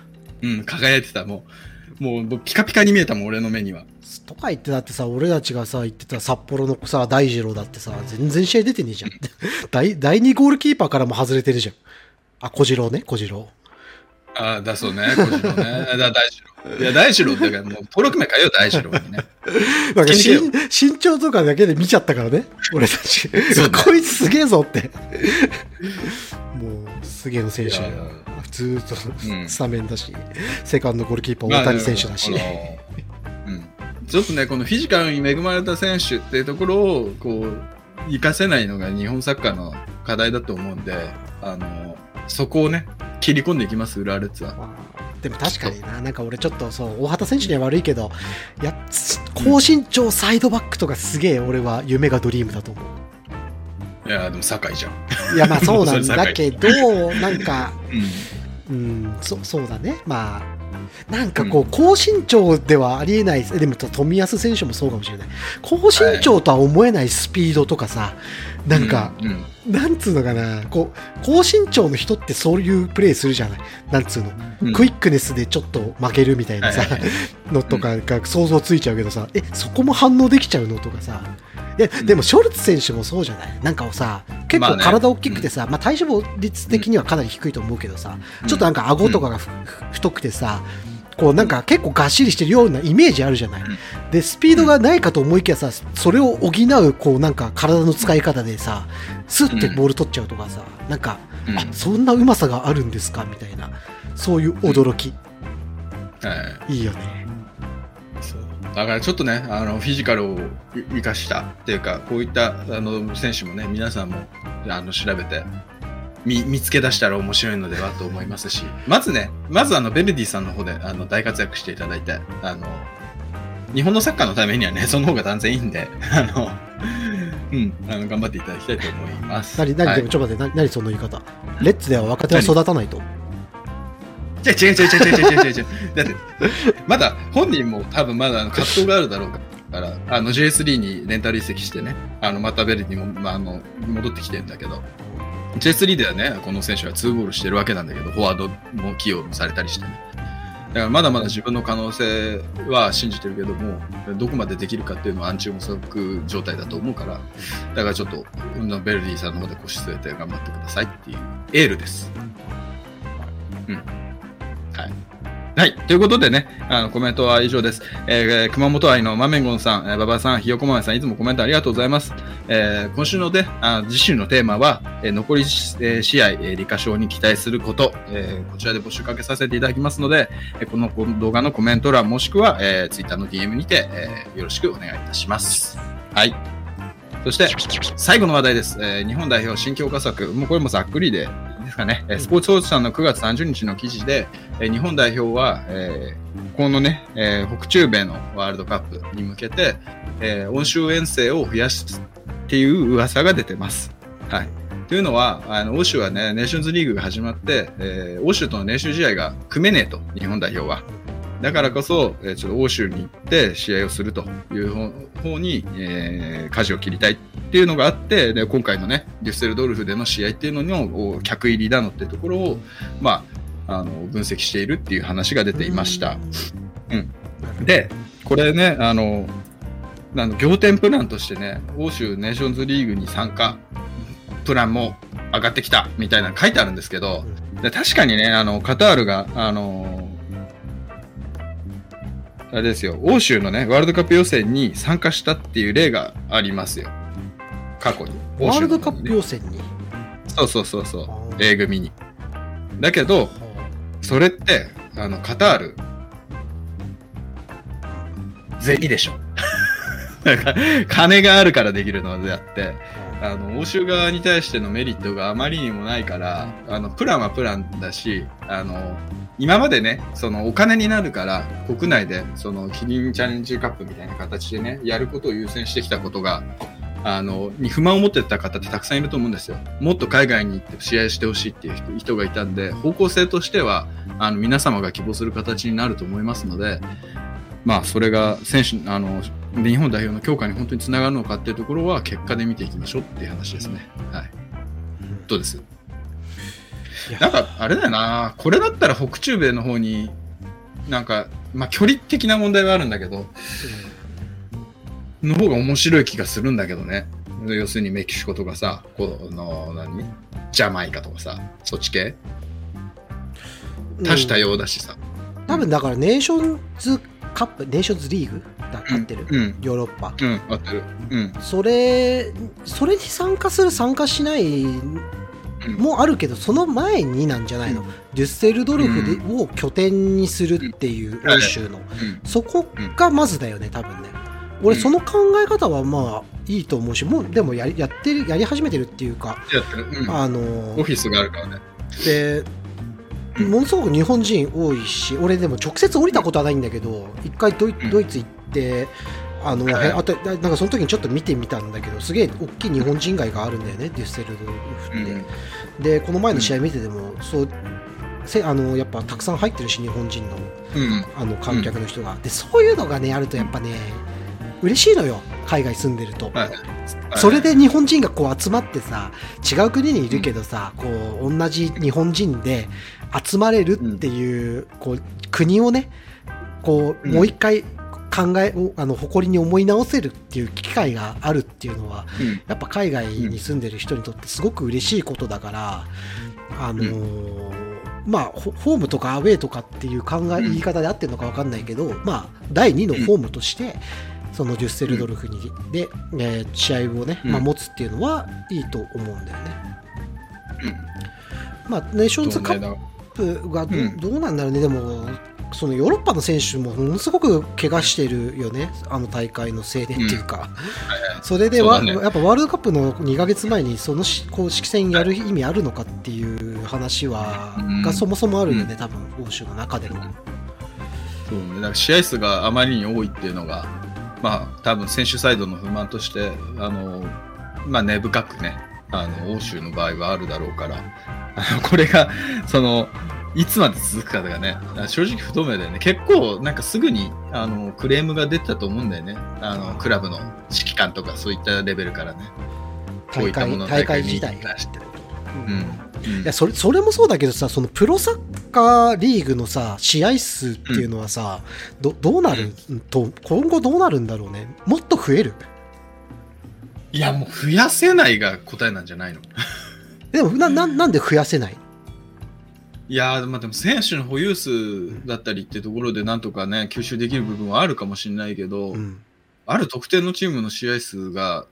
うん、輝いてた。もう、もうピカピカに見えたもん、俺の目には。とか言ってだってさ、俺たちがさ、言ってた札幌のさ、大二郎だってさ、全然試合出てねえじゃん。第、第2ゴールキーパーからも外れてるじゃん。あ、小次郎ね、小次郎。ああ、だそうね、小次郎ね。だ大二郎。いや、大二郎だからもう登録名変えよう、大二郎にね。なんか気に身身長とかだけで見ちゃったからね、俺たち。こいつすげえぞって。もう、すげえの選手ずーっとうんスタメンだし、セカンドゴールキーパー大谷選手だし。まあねこのうん。ちょっとね、このフィジカルに恵まれた選手っていうところを、こう、活かせないのが日本サッカーの課題だと思うんで、あの、そこをね、切り込んでいきます、浦和レッズは。まあでも確かにな、なんか俺ちょっとそう、大畑選手には悪いけど、いや、高身長サイドバックとかすげえ俺は夢がドリームだと思う。いや、でも酒井じゃん。いや、まあそうなんだ けど、なんか、うん。うん、そそうだね。まあ、なんかこう、高身長ではありえない、でも富安選手もそうかもしれない。高身長とは思えないスピードとかさ、なんか、うん、うんなんつうのかな、こう、高身長の人ってそういうプレーするじゃない。なんつうの。うんクイックネスでちょっと負けるみたいなさ、はいはいはいのとかが想像ついちゃうけどさ、え、そこも反応できちゃうのとかさ。いや、でもショルツ選手もそうじゃない？なんかさ、結まあね。構体大きくてさ、まあ体脂肪率的にはかなり低いと思うけどさ、ちょっとなんか顎とかがふ、ふ太くてさ、こうなんか結構がっしりしてるようなイメージあるじゃない？で、スピードがないかと思いきやさ、それを補う、こうなんか体の使い方でさ、スッてボール取っちゃうとかさ、なんか、うん。あ、そんなうまさがあるんですか？みたいな、そういう驚き。はい。いいよね。だからちょっとね、あのフィジカルを生かしたっていうか、こういったあの選手もね、皆さんもあの調べて見見つけ出したら面白いのではと思いますし、まずね、まずあのベルディさんの方であの大活躍していただいて、あの日本のサッカーのためにはね、その方が断然いいんで、あの、うん、あの頑張っていただきたいと思います。何、何、はいでもちょっと待って、な何その言い方？レッツでは若手は育たないと。違う違う違う違う違う違う。だって、まだ本人も多分まだ葛藤があるだろうから、あの J3 にレンタル移籍してね、あのまたベルディも、まあ、あの戻ってきてんだけど、J3 ではね、この選手は2ゴールしてるわけなんだけど、フォワードも起用されたりしてね。だからまだまだ自分の可能性は信じてるけども、どこまでできるかっていうのは暗中模索状態だと思うから、だからちょっと、ベルディさんの方で腰据えて頑張ってくださいっていうエールです。うん。はい。ということでね、あの、コメントは以上です。えー熊本愛のマメンゴンさん、えー、馬場さん、ひよこまめさん、いつもコメントありがとうございます。えー今週ので、あ次週のテーマは、えー残り、えー試合、えー、理科賞に期待すること、えーこちらで募集かけさせていただきますので、えーこの動画のコメント欄もしくは、えー、Twitter の DM にて、えーよろしくお願いいたします。はい。そして、最後の話題です。えー日本代表新強化策。もうこれもざっくりで、ですかね。えースポーツ報知さんの9月30日の記事で、えー日本代表は、えーこのね、えー北中米のワールドカップに向けて、えー欧州遠征を増やすっていう噂が出てます。はい。というのは、あの欧州はね、ネーションズリーグが始まって、えー欧州との練習試合が組めねえと、日本代表は。だからこそ、えーちょっと欧州に行って試合をするという方方に、えー舵を切りたいっていうのがあって、で今回のね、デュッセルドルフでの試合っていうののお客入りだのっていうところを、まあ、あの分析しているっていう話が出ていました。で、これね、あの、あの仰天プランとしてね、欧州ネーションズリーグに参加、プランも上がってきたみたいなの書いてあるんですけど、で確かにね、あの、カタールが、あの、あれですよ、欧州のね、ワールドカップ予選に参加したっていう例がありますよ。過去に。ワールドカップ予選に？そうそうそうそう A 組に。だけど、それって、あの、カタール、ぜいいでしょ。なんか金があるからできるのであって、あの、欧州側に対してのメリットがあまりにもないから、あの、プランはプランだし、あの、今までね、そのお金になるから、国内で、その、キリンチャレンジカップみたいな形でね、やることを優先してきたことが、あの、に不満を持ってた方ってたくさんいると思うんですよ。もっと海外に行って試合してほしいっていう人がいたんで、方向性としては、あの、皆様が希望する形になると思いますので、まあ、それが選手、あの、日本代表の強化に本当につながるのかっていうところは、結果で見ていきましょうっていう話ですね。はい。どうです？なんか、あれだよな、これだったら北中米の方に、なんか、まあ、距離的な問題はあるんだけど、の方が面白い気がするんだけどね。要するにメキシコとかさ、この、何？ジャマイカとかさ、そっち系？うん多種多様だしさ。多分だからネーションズカップ、ネーションズリーグ？だってる、うん。ヨーロッパ。うん、合ってる。うん。それ、それに参加する、参加しないもあるけど、その前になんじゃないの、うん。デュッセルドルフで、を拠点にするっていううん。欧州の、うん。そこがまずだよね、多分ね。俺、うん。その考え方はまあいいと思うし、もうでもやりやってる、やり始めてるっていうか。あのオフィスがあるからね。で、うんものすごく日本人多いし、俺でも直接降りたことはないんだけど、一回ドイうん。ドイツ行って、あの、あと、ななんかその時にちょっと見てみたんだけど、すげえ大きい日本人街があるんだよね、デュッセルドルフって。うん。で、この前の試合見てても、そう、せあのやっぱたくさん入ってるし、日本人のうん。あの観客の人が、で、そういうのがね、あるとやっぱね、嬉しいのよ、海外住んでると。はい。それで日本人がこう集まってさ違う国にいるけどさ、こう同じ日本人で集まれるっていう,、こう国をねこううんもう一回考えあの誇りに思い直せるっていう機会があるっていうのはうん。やっぱ海外に住んでる人にとってすごく嬉しいことだから、あのーまあホホームとかアウェーとかっていう考えうん言い方で合ってるのか分かんないけど、まあ第2のホームとして、そのデュッセルドルフにで、えー試合をね、うん。まあ、持つっていうのはいいと思うんだよね。まあ、ネーションズカッだプがど,、うん。どうなんだろうね、でも、そのヨーロッパの選手もものすごく怪我してるよね、あの大会のせいでっていうか、それでは、ね。やっぱワールドカップの2ヶ月前にそのし公式戦やる意味あるのかっていう話は、うん。がそもそもあるよね、多分欧州の中でも。そうね。だから試合数があまりに多いっていうのが、まあ、多分選手サイドの不満として、あの、まあ、根深くね、あの、欧州の場合はあるだろうから、あのこれが、その、いつまで続くかがね、正直不透明だよね。結構、なんかすぐに、あの、クレームが出てたと思うんだよね。あの、クラブの指揮官とかそういったレベルからね。大会大会に自体が。うん。うん。うん。いやそれそれもそうだけどさそのプロサッカーリーグのさ試合数っていうのはさ、どどうなる、と今後どうなるんだろうね。もっと増える？いや、もう増やせないが答えなんじゃないの？でもなななんで増やせない？いやー、まあ、でも選手の保有数だったりってところでなんとかね、吸収できる部分はあるかもしれないけど、うんある特定のチームの試合数が、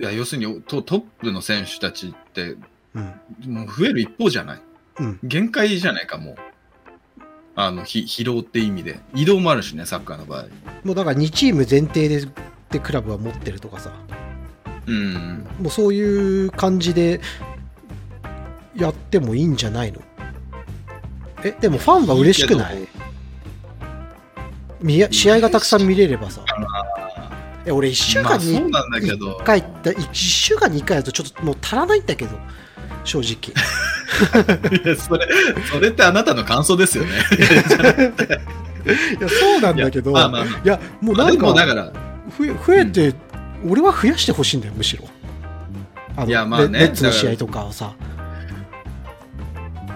いや、要するにトトップの選手たちって、うんもう増える一方じゃない？うん限界じゃないか、もう。あの、ひ疲労って意味で。移動もあるしね、サッカーの場合。もうだから2チーム前提ででクラブは持ってるとかさうん。もうそういう感じでやってもいいんじゃないの？えでもファンは嬉しくない？い試合がたくさん見れればさ。え俺1週ま間にあそうなんだけど。1回1週間に1回だとちょっともう足らないんだけど。正直。いやそれそれってあなたの感想ですよね。いやそうなんだけど。いやまあまあまあ。いやもうなんでもだかから増え増えて、俺は増やしてほしいんだよむしろ。あのいやまあねレレッツの試合とかをさ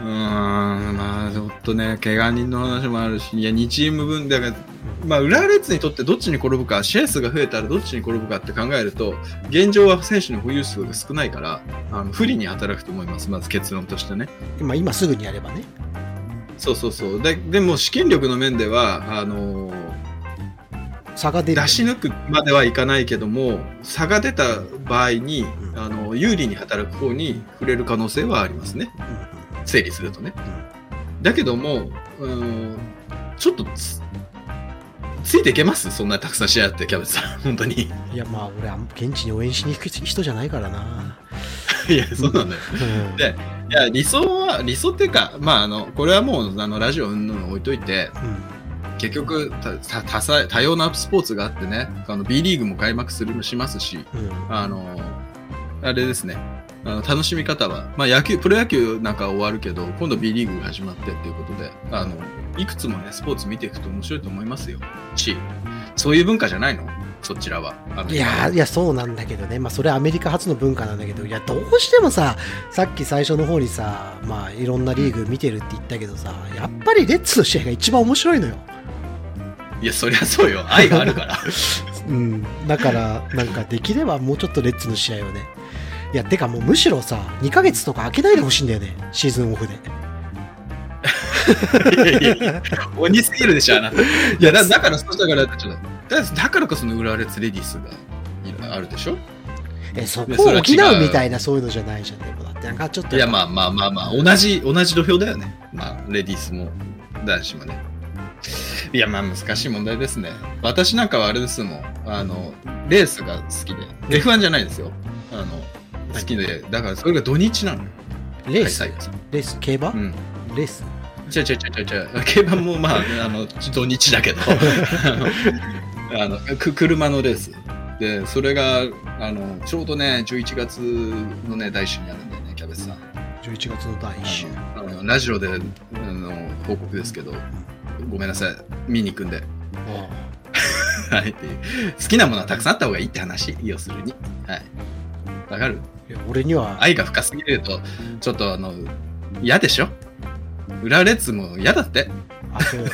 うーんまあちょっとね怪我人の話もあるしいや2チーム分だからまあ浦和レッズにとってどっちに転ぶか試合数が増えたらどっちに転ぶかって考えると現状は選手の保有数が少ないからあの不利に働くと思います。まず結論としてね。今今すぐにやればね。そうそうそう。ででも資金力の面ではあの差が出る出し抜くまではいかないけども差が出た場合にうん。あの有利に働く方に触れる可能性はありますね。うん整理するとね。だけどもうんちょっとつついていけます？そんなたくさん試合あってキャベツさん。本当に。いやまあ俺あん現地に応援しに行く人じゃないからな、いやそうなんだよ。うん。でいや理想は理想っていうかまああのこれはもうあのラジオうんぬん置いといてうん。結局たた多彩多様なスポーツがあってねあの B リーグも開幕するしますしうん。あの、あれですね。あの楽しみ方は、まあ野球、プロ野球なんかは終わるけど、今度 B リーグが始まってっていうことで、あの、いくつもね、スポーツ見ていくと面白いと思いますよ。し、そういう文化じゃないの？そちらは。いやいやそうなんだけどねまあそれはアメリカ発の文化なんだけどいやどうしてもささっき最初の方にさまあいろんなリーグ見てるって言ったけどさやっぱりレッツの試合が一番面白いのよいや、そりゃそうよ。愛があるから。うんだからなんかできればもうちょっとレッツの試合をねいやてかもうむしろさ2ヶ月とか空けないでほしいんだよねシーズンオフでいやいや鬼すぎるでしょ、あなた。いや、だだから、そうだから、ちょっとだだからこその浦和レッズレディースがいあるでしょ？えそこを補うみたいなそういうのじゃないじゃんでもだってなんかちょっといや、まあまあまあまあ、同じ、同じ土俵だよね。まあ、レディースも、男子もね。いや、まあ難しい問題ですね。私なんかはあれですもん。あの、レースが好きで。F1 じゃないですよ。あの、好きで。だからそれが土日なのよ。レース？レース？競馬、うん。レース？違う違う違う違う。競馬もまあ、あの、土日だけど。あの、く車のレース。で、それが、あの、ちょうどね、11月のね、来週にあるんだよね、キャベツさん。11月の第1週あのラジオであの報告ですけど、ごめんなさい、見に行くんで。はい、好きなものはたくさんあった方がいいって話、要するに。はい。わかる？いや俺には愛が深すぎると、ちょっとあの、嫌でしょ？浦和レッズも嫌だって。あそう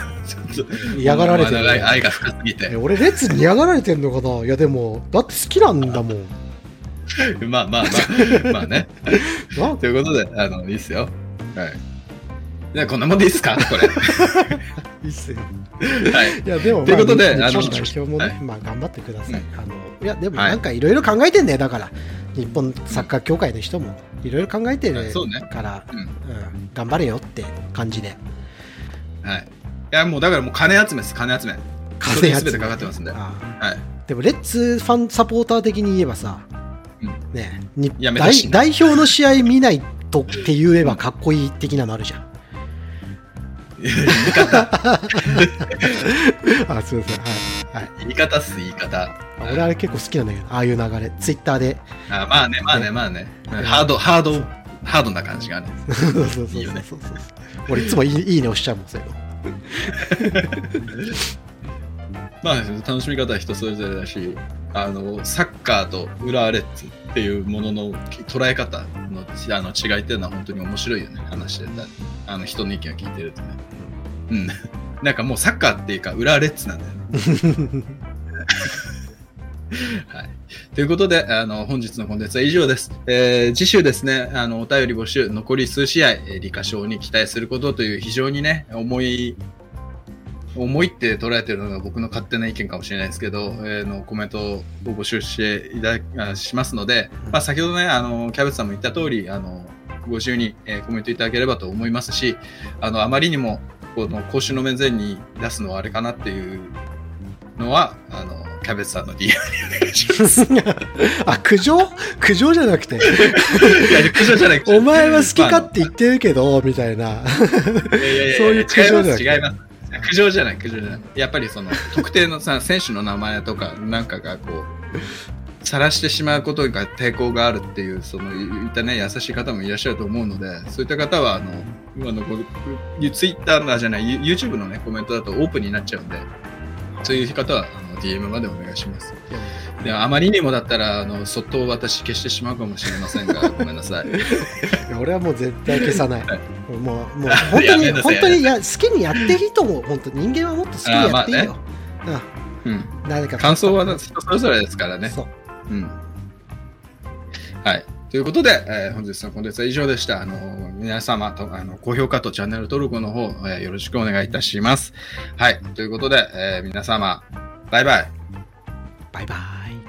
ちょっと嫌がられてるまだ愛愛が深すぎえて。俺レッツに嫌がられてんのかな？いやでもだって好きなんだもん まあまあまあ、まあね。なということで、あの、いいっすよ。はい。じゃあこんなもんでいいっすか？これ。いいっすよはい。いやでもということであの代表もね、はいまあ頑張ってください、うんあのいやでもはいなんかいろいろ考えてんだよだから日本サッカー協会の人もいろいろ考えてるそうねから、うんうん頑張れよって感じではい。いや、もうだからもう金集めです、金集め。金それに全てかかってますんで。あはい。でもレッツファンサポーター的に言えばさ、うんねにや代な代表の試合見ないとって言えばかっこいい的なのあるじゃん。言い方、あすいません。はい。はい、言い方っす、言い方。あ俺あれ結構好きなんだけど、ああいう流れ。ツイッターで。あまあね、まあね、まあね。ハード、ハード、ハードな感じがね。そうそうそうそうねそうそう俺いつもいいいいね押しちゃうもん、そういうの。まあ、楽しみ方は人それぞれだし、あの、サッカーと浦和レッズっていうものの捉え方のあの違いっていうのは本当に面白いよね、話してた。あの、人の意見を聞いてるとね。うん。なんかもうサッカーっていうか、浦和レッズなんだよね。はい。ということで、あの、本日のコンテンツは以上です。えー次週ですね、あの、お便り募集、残り数試合、理科賞に期待することという非常にね、重い、重いって捉えてるのが僕の勝手な意見かもしれないですけど、えーのコメントを募集していただあしますので、まあ、先ほどね、あの、キャベツさんも言った通り、あの、ご自由に、えーコメントいただければと思いますし、あの、あまりにも、この公衆の面前に出すのはあれかなっていうのは、あの、キャベツさんの DM にお願いします。あ、苦情？苦情じゃなくて、いや、苦情じゃない。お前は好きかって言ってるけど、みたいな。いやいやいやそういう苦情じゃなくて。苦情じゃない、苦情じゃない。やっぱりその、特定のさ、選手の名前とか、なんかがこう、晒してしまうことが抵抗があるっていう、その、いったね、優しい方もいらっしゃると思うので、そういった方は、あの、今のこう、ツイッターじゃない、YouTube のね、コメントだとオープンになっちゃうんで、そういう方は、DM までお願いします。であまりにもだったら、あの、そっと私消してしまうかもしれませんが、ごめんなさい。俺はもう絶対消さない。はいもう、もう本当に、本当にいや好きにやっていいと思う。本当人間はもっと好きにやっていいよ。うん。うん。誰か感想は人それぞれですからね。そう。うん。はい。ということで、えー本日のコンテンツは以上でした。あの、皆様と、あの、高評価とチャンネル登録の方、えーよろしくお願いいたします。はい。ということで、えー皆様、バイバイ。バイバイ。